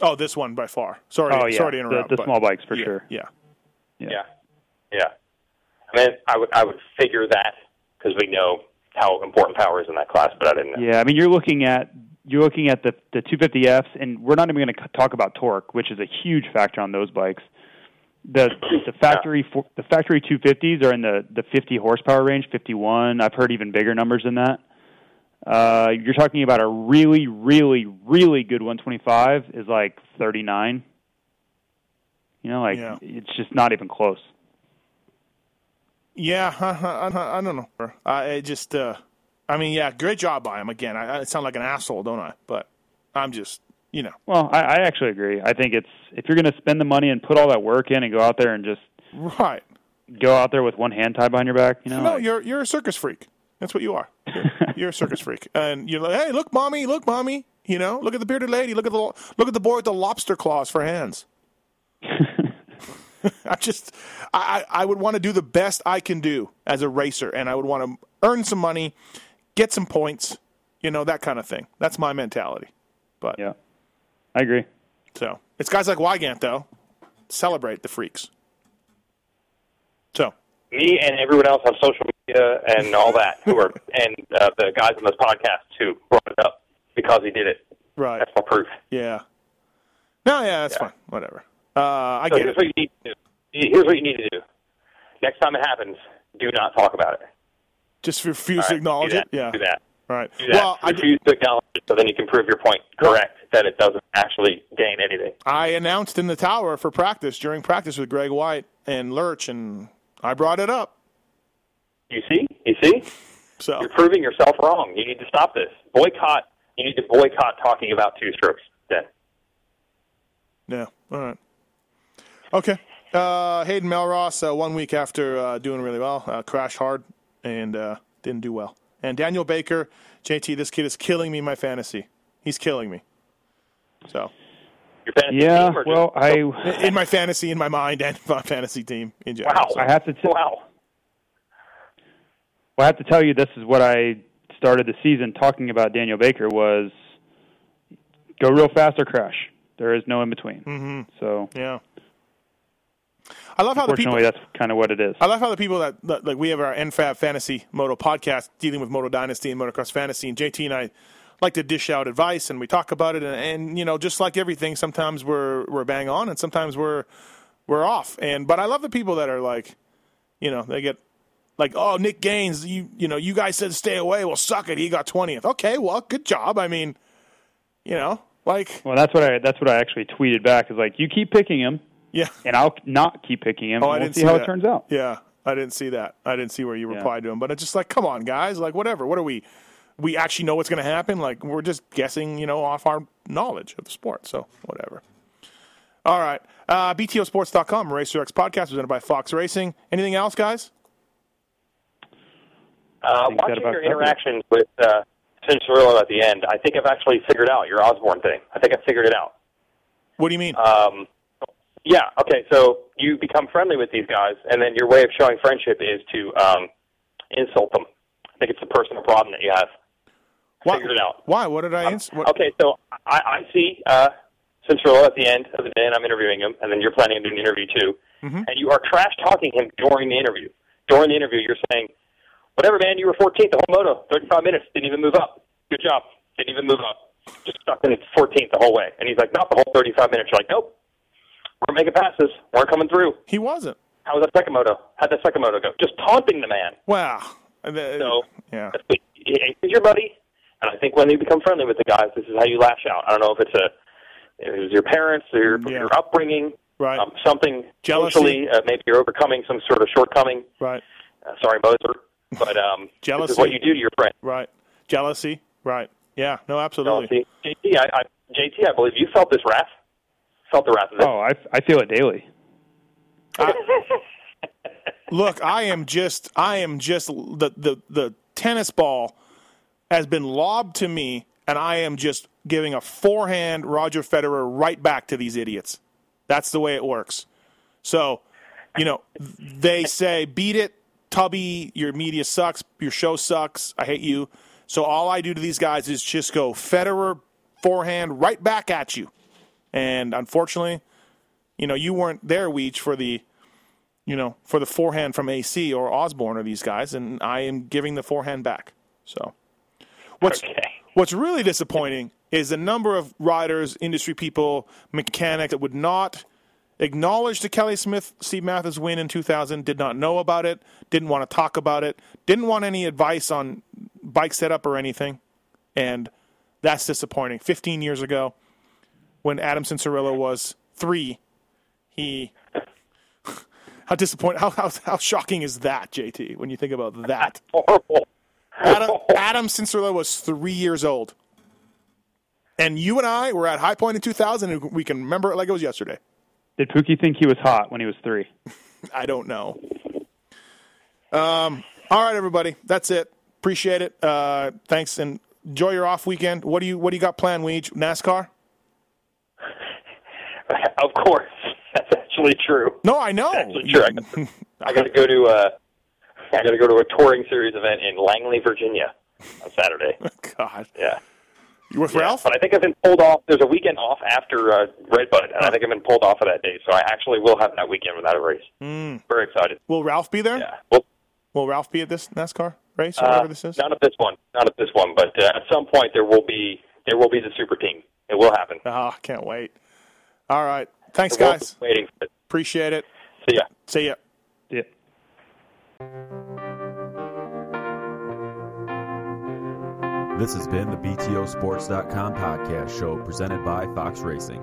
Oh, this one by far. Sorry, Oh, yeah. sorry to The- interrupt. the but- small bikes for yeah, sure. Yeah. Yeah, yeah. I mean, I would I would figure that because we know how important power is in that class, but I didn't know. Yeah, I mean, you're looking at you're looking at the the 250Fs, and we're not even going to talk about torque, which is a huge factor on those bikes. The the factory for, the factory 250s are in the the 50 horsepower range, 51. I've heard even bigger numbers than that. Uh, you're talking about a really, really, really good 125 is like 39. You know, like Yeah. it's just not even close. Yeah, I, I, I don't know. I just, uh, I mean, yeah, great job by him. Again, I, I sound like an asshole, don't I? But I'm just, you know, Well, I, I actually agree. I think it's if you're going to spend the money and put all that work in and go out there and just right. go out there with one hand tied behind your back, you know. No, you're you're a circus freak. That's what you are. You're, you're a circus freak, and you're like, hey, look, mommy, look, mommy. You know, look at the bearded lady. Look at the look at the boy with the lobster claws for hands. I just, I, I I would want to do the best I can do as a racer, and I would want to earn some money, get some points, you know, that kind of thing. That's my mentality. But yeah, I agree. so it's guys like Weigandt though. Celebrate the freaks. So Me and everyone else on social media and all that who are and uh, the guys on this podcast who brought it up because he did it. right, That's my proof. yeah. No, yeah, that's Yeah. fine. Whatever. Uh, I So get here's it. what you need to do. Here's what you need to do. Next time it happens, do not talk about it. Just refuse All to acknowledge it. Yeah. Do that. Right. Do that. Well, I, Refuse to acknowledge it, so then you can prove your point correct that it doesn't actually gain anything. I announced in the tower for practice during practice with Greg White and Lurch, and I brought it up. You see? You see? So You're proving yourself wrong. You need to stop this. Boycott. You need to boycott talking about two strokes. Then. yeah. All right. Okay. Uh, Hayden Mellross, uh, one week after uh, doing really well, uh, crashed hard and uh, didn't do well. And Daniel Baker, JT, this kid is killing me in my fantasy. He's killing me. So Your fantasy Yeah, team or well, just, I in my fantasy, in my mind, and my fantasy team in general. Wow. So- I have to t- wow. well, I have to tell you this is what I started the season talking about Daniel Baker was go real fast or crash. There is no in between. Mm-hmm. So Yeah. I love how the people. that's kind of what it is. I love how the people that, that like we have our NFAB Fantasy Moto podcast dealing with Moto Dynasty and Motocross Fantasy, and JT and I like to dish out advice and we talk about it, and, and you know, just like everything, sometimes we're we're bang on, and sometimes we're we're off. And but I love the people that are like, you know, they get like, oh, Nick Gaines, you you know, you guys said stay away. Well, suck it, he got twentieth. Okay, well, good job. I mean, you know, like, Well, that's what I that's what I actually tweeted back is like you keep picking him, yeah. and I'll not keep picking him. Oh, and I we'll didn't see, see how that. it turns out. Yeah, I didn't see that. I didn't see where you Yeah. replied to him, but it's just like, come on, guys, like whatever. What are we? We actually know what's going to happen. Like we're just guessing, you know, off our knowledge of the sport. So whatever. All right, uh, BTOsports.com, Racer X podcast presented by Fox Racing. Anything else, guys? Uh, watching about your covers it. interactions with uh, Cianciarulo at the end, I think I've actually figured out your Osborne thing. I think I figured it out. What do you mean? Um, yeah, okay, so you become friendly with these guys, and then your way of showing friendship is to um, insult them. I think it's the personal problem that you have. Why? figured it out. Why? What did I? Ins-? Okay, so I, I see uh, Cianciarulo at the end of the day, and I'm interviewing him, and then you're planning on doing an interview too, Mm-hmm. and you are trash talking him during the interview. During the interview, you're saying, "Whatever, man, you were 14th the whole moto, 35 minutes, didn't even move up. Good job, didn't even move up, just stuck in 14th the whole way." And he's like, "Not the whole 35 minutes." You're like, "Nope, we're making passes, we're coming through." He wasn't. How was that second moto? How'd that second moto go? Just taunting the man. Wow. Uh, So yeah. he's your buddy, and I think when you become friendly with the guys, this is how you lash out. I don't know if it's a it was your parents or your, Yeah. your upbringing, Right. um, something Jealousy. socially. Uh, maybe you're overcoming some sort of shortcoming. Right. Uh, sorry, Moser, but um, this Jealousy. is what you do to your friend. Right. Jealousy. Right. Yeah. No. Absolutely. Jealousy. JT, I, I, JT, I believe you felt this wrath. Felt the wrath of this. Oh, I, I feel it daily. Look, I am just I am just the the the tennis ball has been lobbed to me and I am just giving a forehand Roger Federer right back to these idiots. That's the way it works. So, you know, they say beat it, Tubby, your media sucks, your show sucks, I hate you. So all I do to these guys is just go Federer forehand right back at you. And unfortunately, you know, you weren't there, Weege, for the you know, for the forehand from AC or Osborne or these guys, and I am giving the forehand back. So, what's Okay. what's really disappointing is the number of riders, industry people, mechanics that would not acknowledge the Kelly Smith Steve Matthes win in 2000, did not know about it, didn't want to talk about it, didn't want any advice on bike setup or anything, and that's disappointing. 15 years ago, when Adam Cianciarulo was three, he how disappointing! How, how how shocking is that, JT? When you think about that, Horrible. Adam Adam Cianciarulo was three years old, and you and I were at High Point in 2000, and we can remember it like it was yesterday. Did Pookie think he was hot when he was three? I don't know. Um. All right, everybody, that's it. Appreciate it. Uh, thanks, and enjoy your off weekend. What do you What do you got planned, Weege? NASCAR? of course, that's actually true. No, I know. Actually true. I got, to go to uh, I got to go to a touring series event in Langley, Virginia, on Saturday. God, Yeah. you with Yeah, Ralph? But I think I've been pulled off. There's a weekend off after uh, Redbud, and I think I've been pulled off of that day. So I actually will have that weekend without a race. Mm. Very excited. Will Ralph be there? Yeah. Well, Will Ralph be at this NASCAR race or uh, whatever this is? not at this one. Not at this one. But uh, at some point there will be there will be the super team. It will happen. Ah, can't wait. All right. Thanks, We're guys. waiting for it. Appreciate it. See ya. See ya. Yeah. This has been the BTOsports.com podcast show presented by Fox Racing.